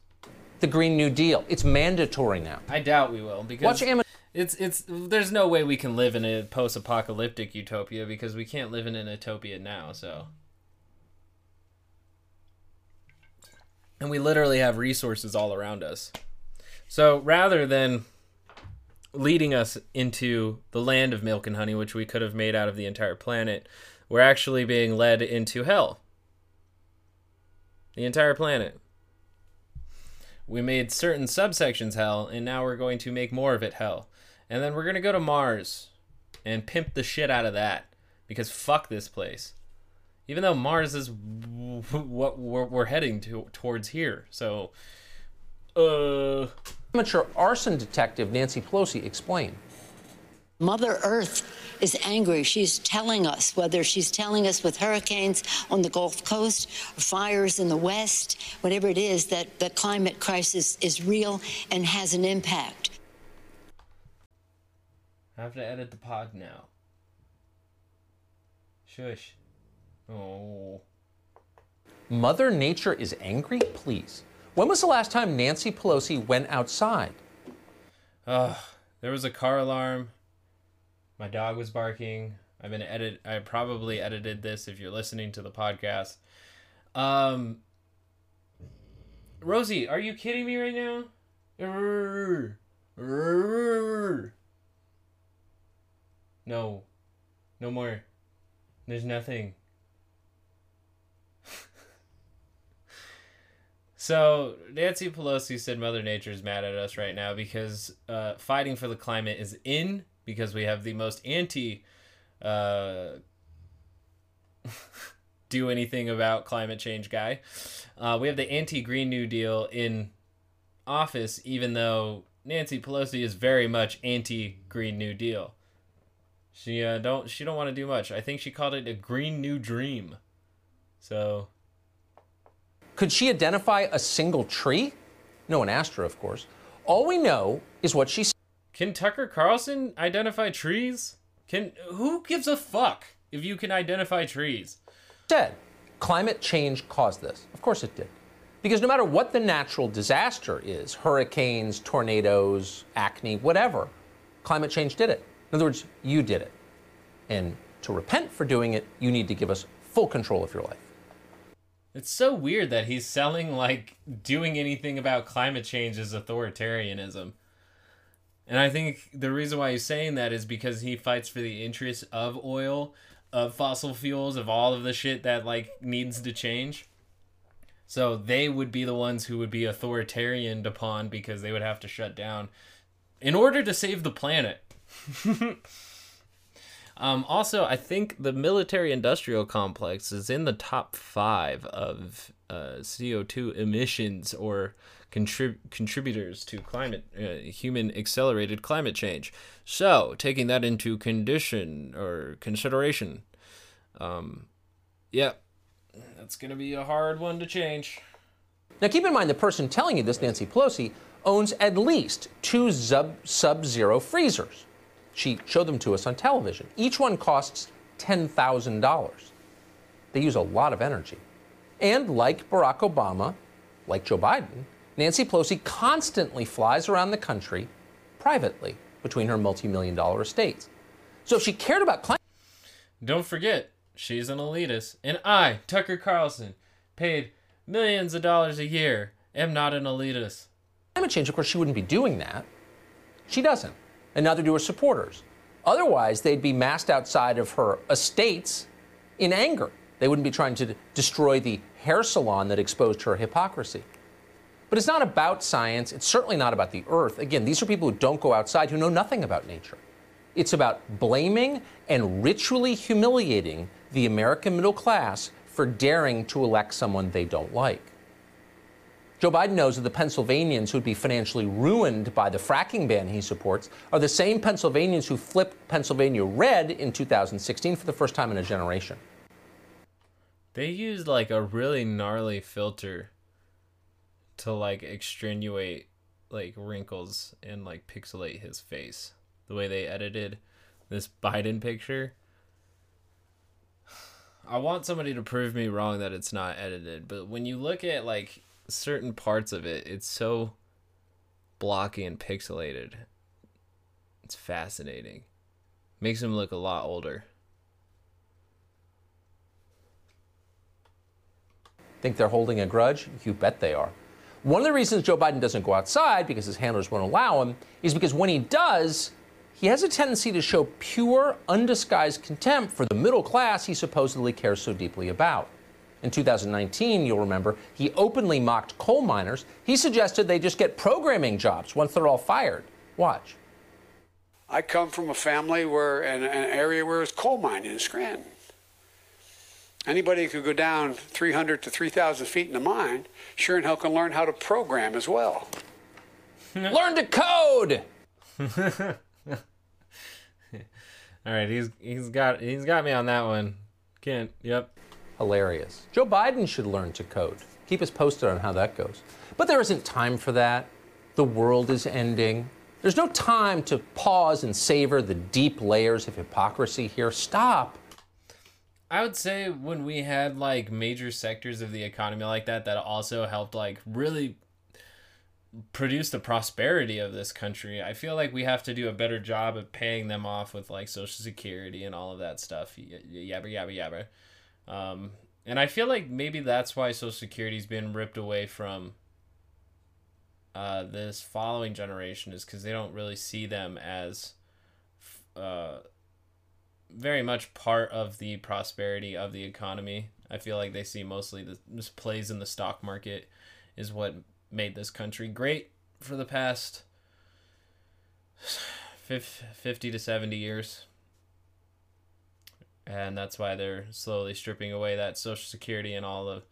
The Green New Deal. It's mandatory now. I doubt we will because Watch Am- it's it's there's no way we can live in a post-apocalyptic utopia because we can't live in an utopia now. So, and we literally have resources all around us. So rather than leading us into the land of milk and honey, which we could have made out of the entire planet, we're actually being led into hell. The entire planet. We made certain subsections hell, and now we're going to make more of it hell. And then we're going to go to Mars and pimp the shit out of that. Because fuck this place. Even though Mars is w- what we're, we're heading to, towards here. So, uh. Amateur arson detective Nancy Pelosi explained. Mother Earth is angry. She's telling us, whether she's telling us with hurricanes on the Gulf Coast, or fires in the West, whatever it is, that the climate crisis is real and has an impact. I have to edit the pod now. Shush. Oh. Mother Nature is angry? Please. When was the last time Nancy Pelosi went outside? Ugh. There was a car alarm. My dog was barking. I've been edit. I probably edited this if you're listening to the podcast. Um, Rosie, are you kidding me right now? No, no more. There's nothing. So Nancy Pelosi said Mother Nature is mad at us right now because uh, fighting for the climate is in because we have the most anti uh, do anything about climate change guy. Uh, we have the anti Green New Deal in office, even though Nancy Pelosi is very much anti Green New Deal. She uh, don't she don't want to do much. I think she called it a Green New Dream. So Could she identify a single tree? No one asked her, of course. All we know is what she said. Can Tucker Carlson identify trees? Can who gives a fuck if you can identify trees? said. Climate change caused this. Of course it did. Because no matter what the natural disaster is hurricanes, tornadoes, acne, whatever climate change did it. In other words, you did it. And to repent for doing it, you need to give us full control of your life. It's so weird that he's selling like doing anything about climate change is authoritarianism. And I think the reason why he's saying that is because he fights for the interests of oil, of fossil fuels, of all of the shit that like needs to change. So they would be the ones who would be authoritarian upon because they would have to shut down in order to save the planet. um, also, I think the military industrial complex is in the top five of uh, CO2 emissions or contrib- contributors to climate, uh, human accelerated climate change. So, taking that into condition or consideration, um, yeah, that's going to be a hard one to change. Now, keep in mind the person telling you this, Nancy Pelosi, owns at least two sub zero freezers. She showed them to us on television. Each one costs $10,000. They use a lot of energy. And like Barack Obama, like Joe Biden, Nancy Pelosi constantly flies around the country privately between her multi million dollar estates. So if she cared about climate. Don't forget, she's an elitist. And I, Tucker Carlson, paid millions of dollars a year, am not an elitist. Climate change, of course, she wouldn't be doing that. She doesn't and neither do her supporters. Otherwise, they'd be massed outside of her estates in anger. They wouldn't be trying to destroy the hair salon that exposed her hypocrisy. But it's not about science. It's certainly not about the earth. Again, these are people who don't go outside, who know nothing about nature. It's about blaming and ritually humiliating the American middle class for daring to elect someone they don't like. Joe Biden knows that the Pennsylvanians who'd be financially ruined by the fracking ban he supports are the same Pennsylvanians who flipped Pennsylvania red in 2016 for the first time in a generation. They used like a really gnarly filter to like extenuate like wrinkles and like pixelate his face. The way they edited this Biden picture. I want somebody to prove me wrong that it's not edited, but when you look at like certain parts of it, it's so blocky and pixelated. It's fascinating. Makes him look a lot older. Think they're holding a grudge? You bet they are. One of the reasons Joe Biden doesn't go outside because his handlers won't allow him is because when he does, he has a tendency to show pure, undisguised contempt for the middle class he supposedly cares so deeply about. In 2019, you'll remember, he openly mocked coal miners. He suggested they just get programming jobs once they're all fired. Watch. I come from a family where, in an area where it's coal mining in Scranton. Anybody who could go down 300 to 3,000 feet in the mine, sure and hell can learn how to program as well. learn to code! All right, he's he's got he's got me on that one. Can't. Yep hilarious. Joe Biden should learn to code. Keep us posted on how that goes. But there isn't time for that. The world is ending. There's no time to pause and savor the deep layers of hypocrisy here. Stop. I would say when we had like major sectors of the economy like that that also helped like really produce the prosperity of this country. I feel like we have to do a better job of paying them off with like social security and all of that stuff. Yabba yabba yabba. Um, and I feel like maybe that's why Social Security's been ripped away from uh, this following generation is because they don't really see them as uh, very much part of the prosperity of the economy. I feel like they see mostly the this plays in the stock market is what made this country great for the past 50 to 70 years and that's why they're slowly stripping away that social security and all the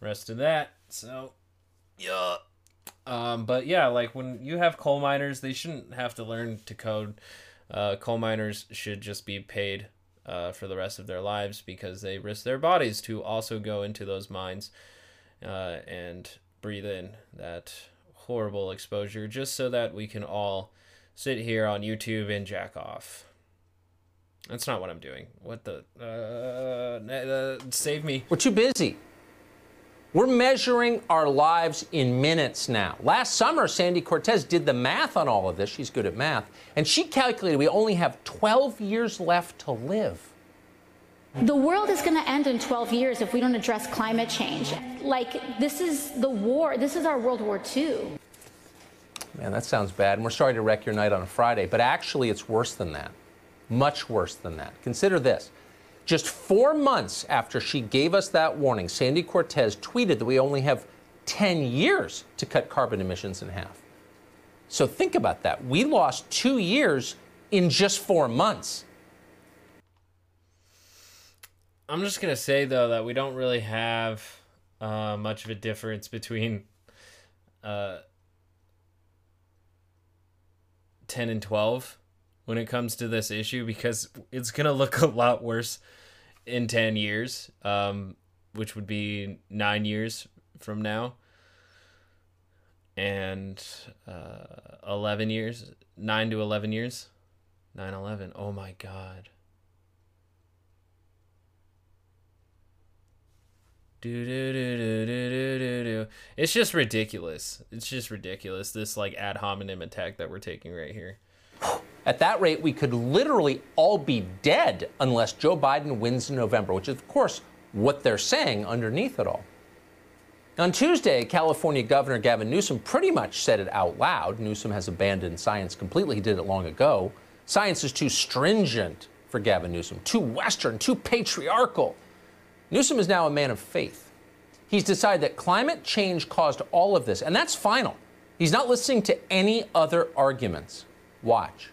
rest of that. So yeah. Um, but yeah like when you have coal miners they shouldn't have to learn to code. Uh, coal miners should just be paid uh, for the rest of their lives because they risk their bodies to also go into those mines uh, and breathe in that horrible exposure just so that we can all sit here on YouTube and jack off. That's not what I'm doing. What the? Uh, uh, save me. We're too busy. We're measuring our lives in minutes now. Last summer, Sandy Cortez did the math on all of this. She's good at math. And she calculated we only have 12 years left to live. The world is going to end in 12 years if we don't address climate change. Like, this is the war, this is our World War II. Man, that sounds bad. And we're sorry to wreck your night on a Friday, but actually, it's worse than that. Much worse than that. Consider this. Just four months after she gave us that warning, Sandy Cortez tweeted that we only have 10 years to cut carbon emissions in half. So think about that. We lost two years in just four months. I'm just gonna say though that we don't really have uh, much of a difference between uh, 10 and 12 when it comes to this issue because it's gonna look a lot worse in 10 years, um, which would be nine years from now, and uh, 11 years, nine to 11 years, 9 11. Oh my god. Do, do, do, do, do, do, do, do. It's just ridiculous. It's just ridiculous. This like ad hominem attack that we're taking right here. At that rate, we could literally all be dead unless Joe Biden wins in November, which is, of course, what they're saying underneath it all. On Tuesday, California Governor Gavin Newsom pretty much said it out loud. Newsom has abandoned science completely. He did it long ago. Science is too stringent for Gavin Newsom, too Western, too patriarchal. Newsom is now a man of faith. He's decided that climate change caused all of this, and that's final. He's not listening to any other arguments. Watch.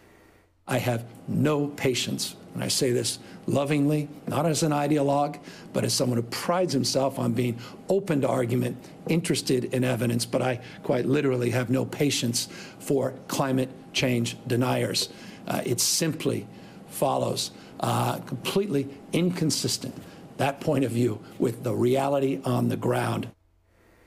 I have no patience, and I say this lovingly, not as an ideologue, but as someone who prides himself on being open to argument, interested in evidence, but I quite literally have no patience for climate change deniers. Uh, it simply follows uh, completely inconsistent that point of view with the reality on the ground.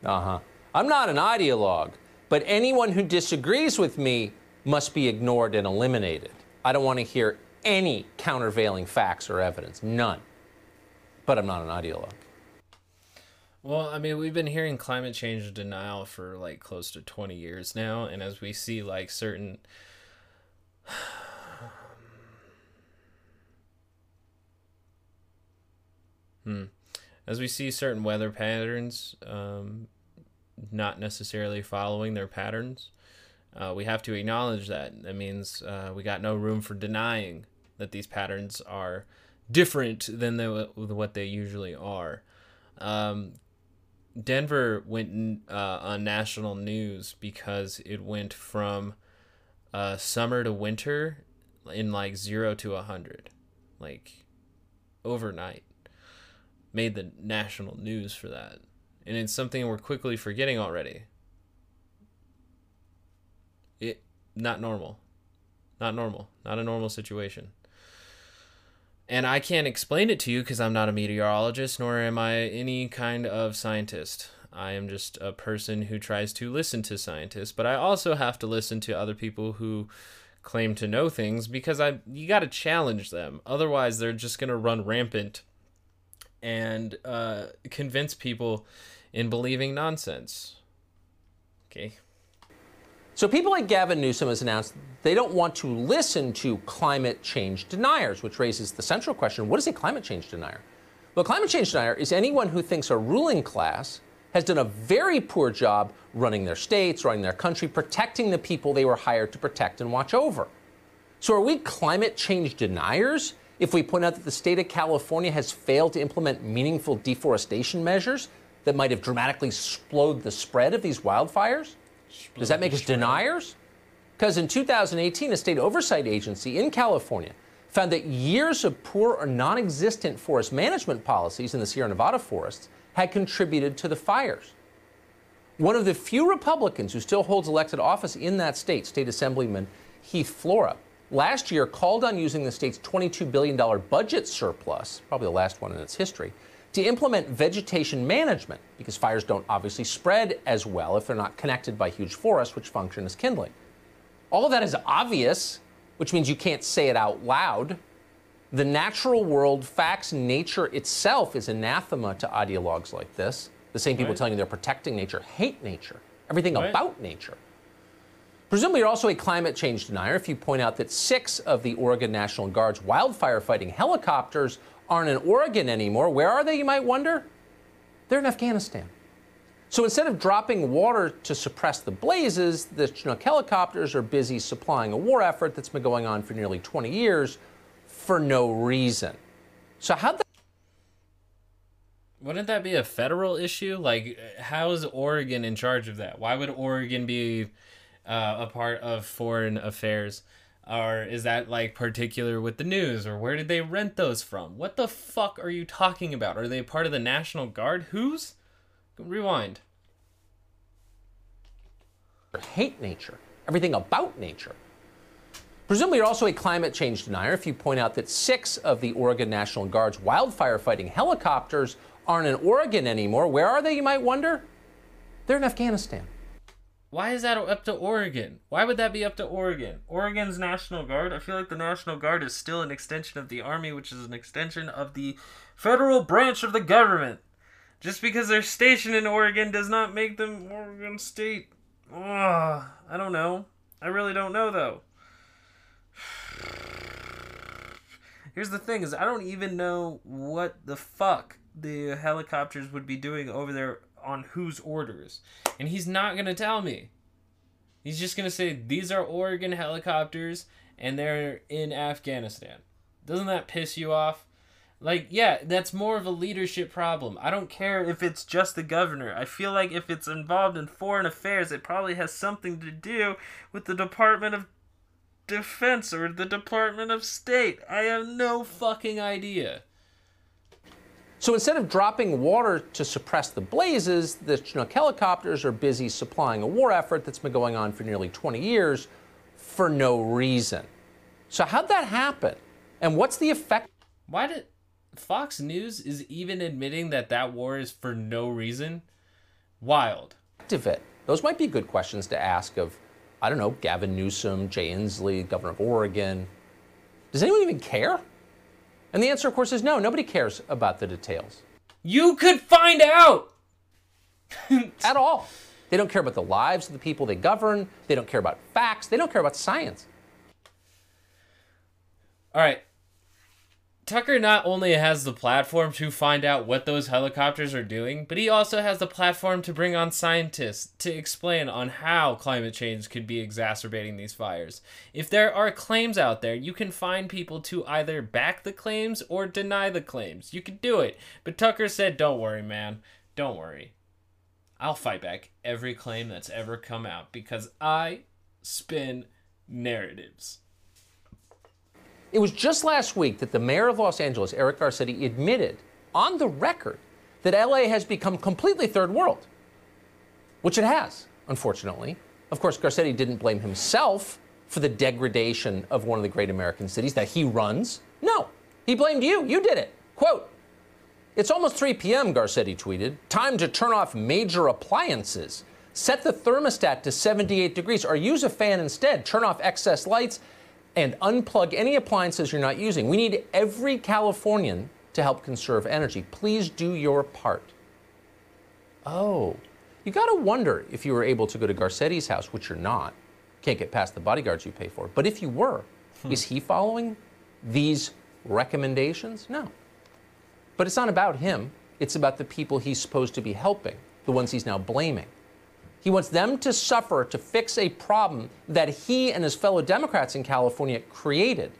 Uh huh. I'm not an ideologue, but anyone who disagrees with me must be ignored and eliminated. I don't want to hear any countervailing facts or evidence. None. But I'm not an ideologue. Well, I mean, we've been hearing climate change denial for like close to 20 years now, and as we see like certain Hmm. As we see certain weather patterns um, not necessarily following their patterns, uh, we have to acknowledge that. That means uh, we got no room for denying that these patterns are different than the, what they usually are. Um, Denver went uh, on national news because it went from uh, summer to winter in like zero to a hundred, like overnight made the national news for that. And it's something we're quickly forgetting already. It not normal. Not normal. Not a normal situation. And I can't explain it to you because I'm not a meteorologist nor am I any kind of scientist. I am just a person who tries to listen to scientists, but I also have to listen to other people who claim to know things because I you got to challenge them. Otherwise, they're just going to run rampant and uh, convince people in believing nonsense. Okay. So people like Gavin Newsom has announced they don't want to listen to climate change deniers, which raises the central question: What is a climate change denier? Well, a climate change denier is anyone who thinks a ruling class has done a very poor job running their states, running their country, protecting the people they were hired to protect and watch over. So are we climate change deniers if we point out that the state of California has failed to implement meaningful deforestation measures that might have dramatically slowed the spread of these wildfires? Does that make us deniers? Because in 2018, a state oversight agency in California found that years of poor or non existent forest management policies in the Sierra Nevada forests had contributed to the fires. One of the few Republicans who still holds elected office in that state, State Assemblyman Heath Flora, last year called on using the state's $22 billion budget surplus, probably the last one in its history, to implement vegetation management, because fires don't obviously spread as well if they're not connected by huge forests, which function as kindling. All of that is obvious, which means you can't say it out loud. The natural world, facts, nature itself is anathema to ideologues like this. The same people Right. telling you they're protecting nature hate nature, everything Right. about nature. Presumably, you're also a climate change denier if you point out that six of the Oregon National Guard's wildfire fighting helicopters aren't in Oregon anymore. Where are they, you might wonder? They're in Afghanistan. So instead of dropping water to suppress the blazes, the Chinook helicopters are busy supplying a war effort that's been going on for nearly 20 years for no reason. So, how'd that Wouldn't that be a federal issue? Like, how is Oregon in charge of that? Why would Oregon be uh, a part of foreign affairs? Or is that like particular with the news? Or where did they rent those from? What the fuck are you talking about? Are they part of the National Guard? Who's? Rewind. hate nature, everything about nature. Presumably, you're also a climate change denier if you point out that six of the Oregon National Guard's wildfire fighting helicopters aren't in Oregon anymore. Where are they, you might wonder? They're in Afghanistan. Why is that up to Oregon? Why would that be up to Oregon? Oregon's National Guard? I feel like the National Guard is still an extension of the Army, which is an extension of the federal branch of the government. Just because they're stationed in Oregon does not make them Oregon State. Ugh, I don't know. I really don't know, though. Here's the thing is I don't even know what the fuck the helicopters would be doing over there on whose orders. And he's not going to tell me. He's just going to say these are Oregon helicopters and they're in Afghanistan. Doesn't that piss you off? Like, yeah, that's more of a leadership problem. I don't care if it's just the governor. I feel like if it's involved in foreign affairs, it probably has something to do with the Department of Defense or the Department of State. I have no fucking idea. So instead of dropping water to suppress the blazes, the Chinook helicopters are busy supplying a war effort that's been going on for nearly 20 years for no reason. So, how'd that happen? And what's the effect? Why did Fox News is even admitting that that war is for no reason? Wild. of it? Those might be good questions to ask of, I don't know, Gavin Newsom, Jay Inslee, governor of Oregon. Does anyone even care? And the answer, of course, is no. Nobody cares about the details. You could find out! At all. They don't care about the lives of the people they govern. They don't care about facts. They don't care about science. All right. Tucker not only has the platform to find out what those helicopters are doing, but he also has the platform to bring on scientists to explain on how climate change could be exacerbating these fires. If there are claims out there, you can find people to either back the claims or deny the claims. You can do it. But Tucker said, "Don't worry, man. Don't worry. I'll fight back every claim that's ever come out because I spin narratives." It was just last week that the mayor of Los Angeles, Eric Garcetti, admitted on the record that LA has become completely third world, which it has, unfortunately. Of course, Garcetti didn't blame himself for the degradation of one of the great American cities that he runs. No, he blamed you. You did it. Quote, it's almost 3 p.m., Garcetti tweeted. Time to turn off major appliances. Set the thermostat to 78 degrees or use a fan instead. Turn off excess lights and unplug any appliances you're not using. We need every Californian to help conserve energy. Please do your part. Oh, you got to wonder if you were able to go to Garcetti's house, which you're not. Can't get past the bodyguards you pay for. But if you were, hmm. is he following these recommendations? No. But it's not about him, it's about the people he's supposed to be helping, the ones he's now blaming. He wants them to suffer to fix a problem that he and his fellow Democrats in California created.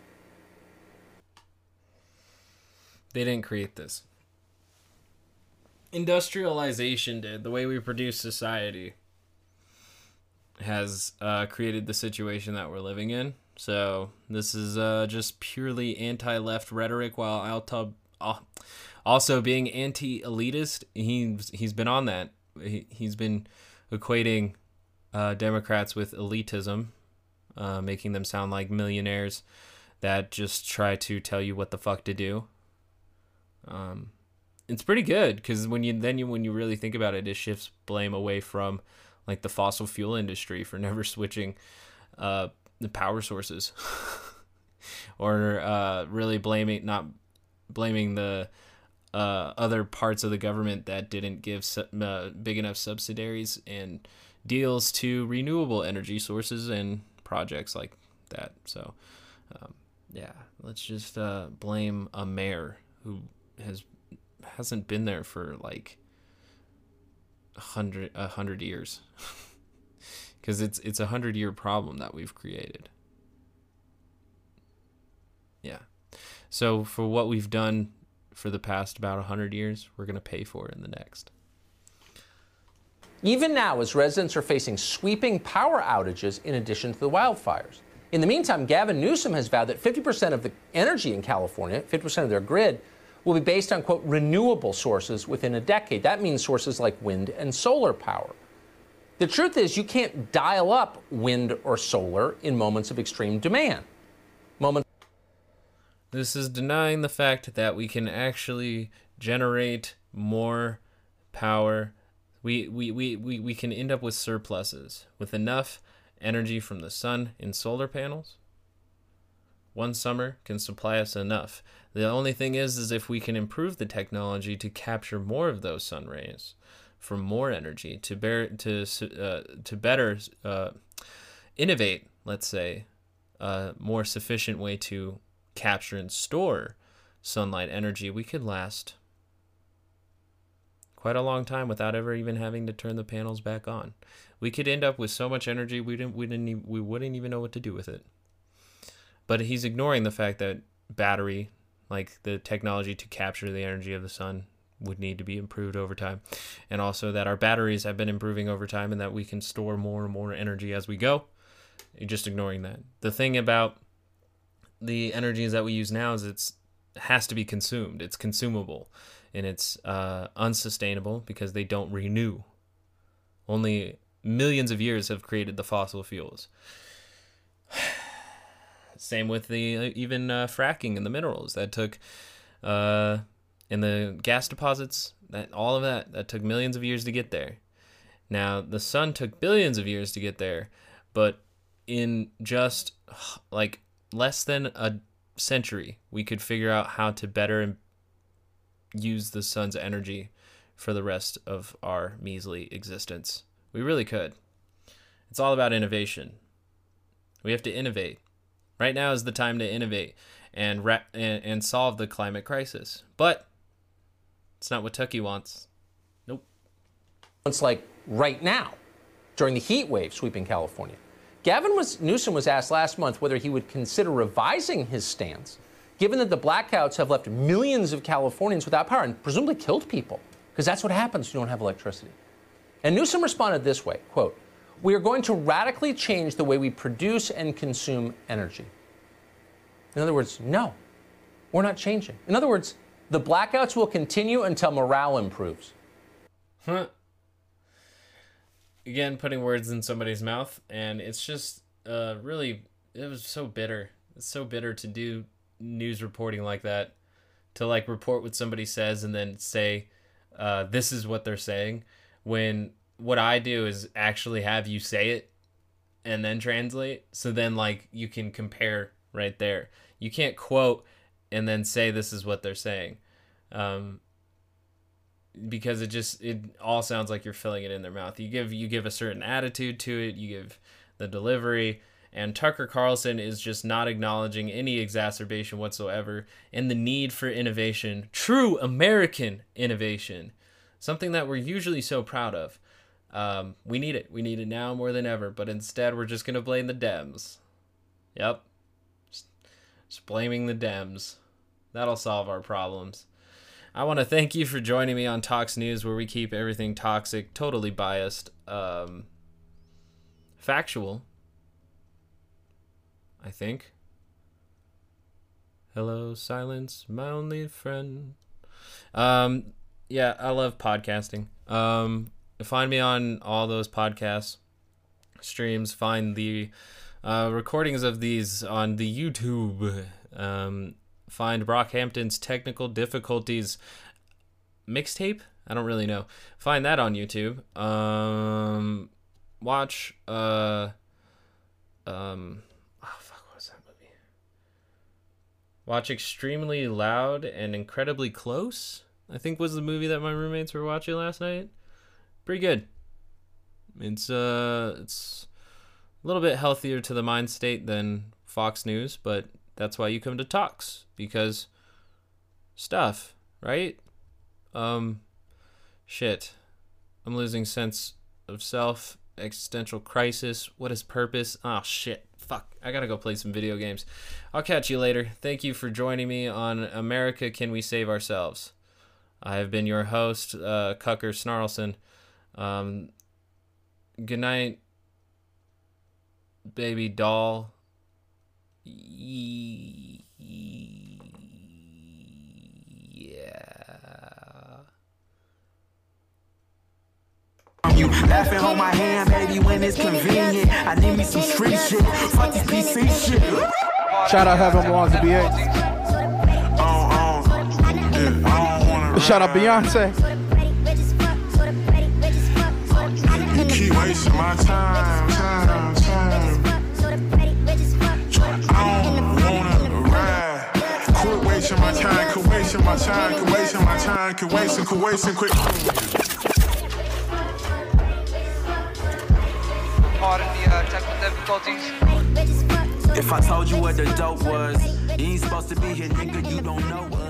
They didn't create this. Industrialization did. The way we produce society has uh, created the situation that we're living in. So this is uh, just purely anti-left rhetoric, while uh, also being anti-elitist. He's he's been on that. He, he's been equating uh, Democrats with elitism, uh, making them sound like millionaires that just try to tell you what the fuck to do. Um, it's pretty good because when you then you when you really think about it, it shifts blame away from like the fossil fuel industry for never switching uh, the power sources, or uh, really blaming not blaming the uh, other parts of the government that didn't give su- uh, big enough subsidiaries and deals to renewable energy sources and projects like that. So, um, yeah, let's just uh, blame a mayor who has hasn't been there for like a hundred a hundred years, because it's it's a hundred year problem that we've created. Yeah, so for what we've done for the past about a hundred years, we're gonna pay for it in the next. Even now, as residents are facing sweeping power outages in addition to the wildfires. In the meantime, Gavin Newsom has vowed that 50% of the energy in California, 50% of their grid, will be based on, quote, renewable sources within a decade. That means sources like wind and solar power. The truth is, you can't dial up wind or solar in moments of extreme demand. This is denying the fact that we can actually generate more power. We, we, we, we, we can end up with surpluses with enough energy from the sun in solar panels. One summer can supply us enough. The only thing is, is if we can improve the technology to capture more of those sun rays for more energy, to bear to uh, to better uh, innovate, let's say, a more sufficient way to capture and store sunlight energy, we could last quite a long time without ever even having to turn the panels back on. We could end up with so much energy we didn't we didn't we wouldn't even know what to do with it. But he's ignoring the fact that battery, like the technology to capture the energy of the sun, would need to be improved over time. And also that our batteries have been improving over time and that we can store more and more energy as we go. You're just ignoring that. The thing about the energies that we use now is it's has to be consumed. It's consumable and it's uh, unsustainable because they don't renew. Only millions of years have created the fossil fuels. Same with the uh, even uh, fracking and the minerals that took, uh, in the gas deposits. That all of that that took millions of years to get there. Now the sun took billions of years to get there, but in just like less than a century, we could figure out how to better use the sun's energy for the rest of our measly existence. We really could. It's all about innovation. We have to innovate. Right now is the time to innovate and ra- and, and solve the climate crisis. But it's not what Tucky wants. Nope. It's like right now, during the heat wave sweeping California. Gavin was, Newsom was asked last month whether he would consider revising his stance, given that the blackouts have left millions of Californians without power and presumably killed people, because that's what happens if you don't have electricity. And Newsom responded this way, quote, "We are going to radically change the way we produce and consume energy." In other words, no. We're not changing. In other words, the blackouts will continue until morale improves. Huh. Again, putting words in somebody's mouth, and it's just uh, really, it was so bitter. It's so bitter to do news reporting like that, to like report what somebody says and then say, uh, this is what they're saying, when what I do is actually have you say it and then translate. So then, like, you can compare right there. You can't quote and then say this is what they're saying. Um, because it just it all sounds like you're filling it in their mouth. You give you give a certain attitude to it, you give the delivery, and Tucker Carlson is just not acknowledging any exacerbation whatsoever and the need for innovation, true American innovation, something that we're usually so proud of. Um, we need it. We need it now more than ever. But instead, we're just gonna blame the Dems. Yep, just, just blaming the Dems. That'll solve our problems. I want to thank you for joining me on Tox News, where we keep everything toxic, totally biased, um, factual. I think. Hello, silence, my only friend. Um, yeah, I love podcasting. Um, find me on all those podcasts, streams. Find the uh, recordings of these on the YouTube. Um, find Brockhampton's technical difficulties mixtape. I don't really know. Find that on YouTube. Um, watch uh, um, oh fuck, what was that movie? Watch Extremely Loud and Incredibly Close. I think was the movie that my roommates were watching last night. Pretty good. It's uh, it's a little bit healthier to the mind state than Fox News, but that's why you come to talks because stuff, right? Um shit. I'm losing sense of self, existential crisis, what is purpose? Oh shit. Fuck. I got to go play some video games. I'll catch you later. Thank you for joining me on America Can We Save Ourselves? I have been your host, uh, Cucker Snarlson. Um, good night, baby doll. You laughing on my hand, baby, when it's convenient. I need me some street shit. Fuck this PC shit. Shout out Heaven Walls to BA. Shout out Beyonce. You keep wasting my time, time, my time, quit wasting my time, quit wasting, quit wasting, quit. Pardon the uh, technical difficulties. If I told you what the dope was, you ain't supposed to be here, nigga. You don't know us.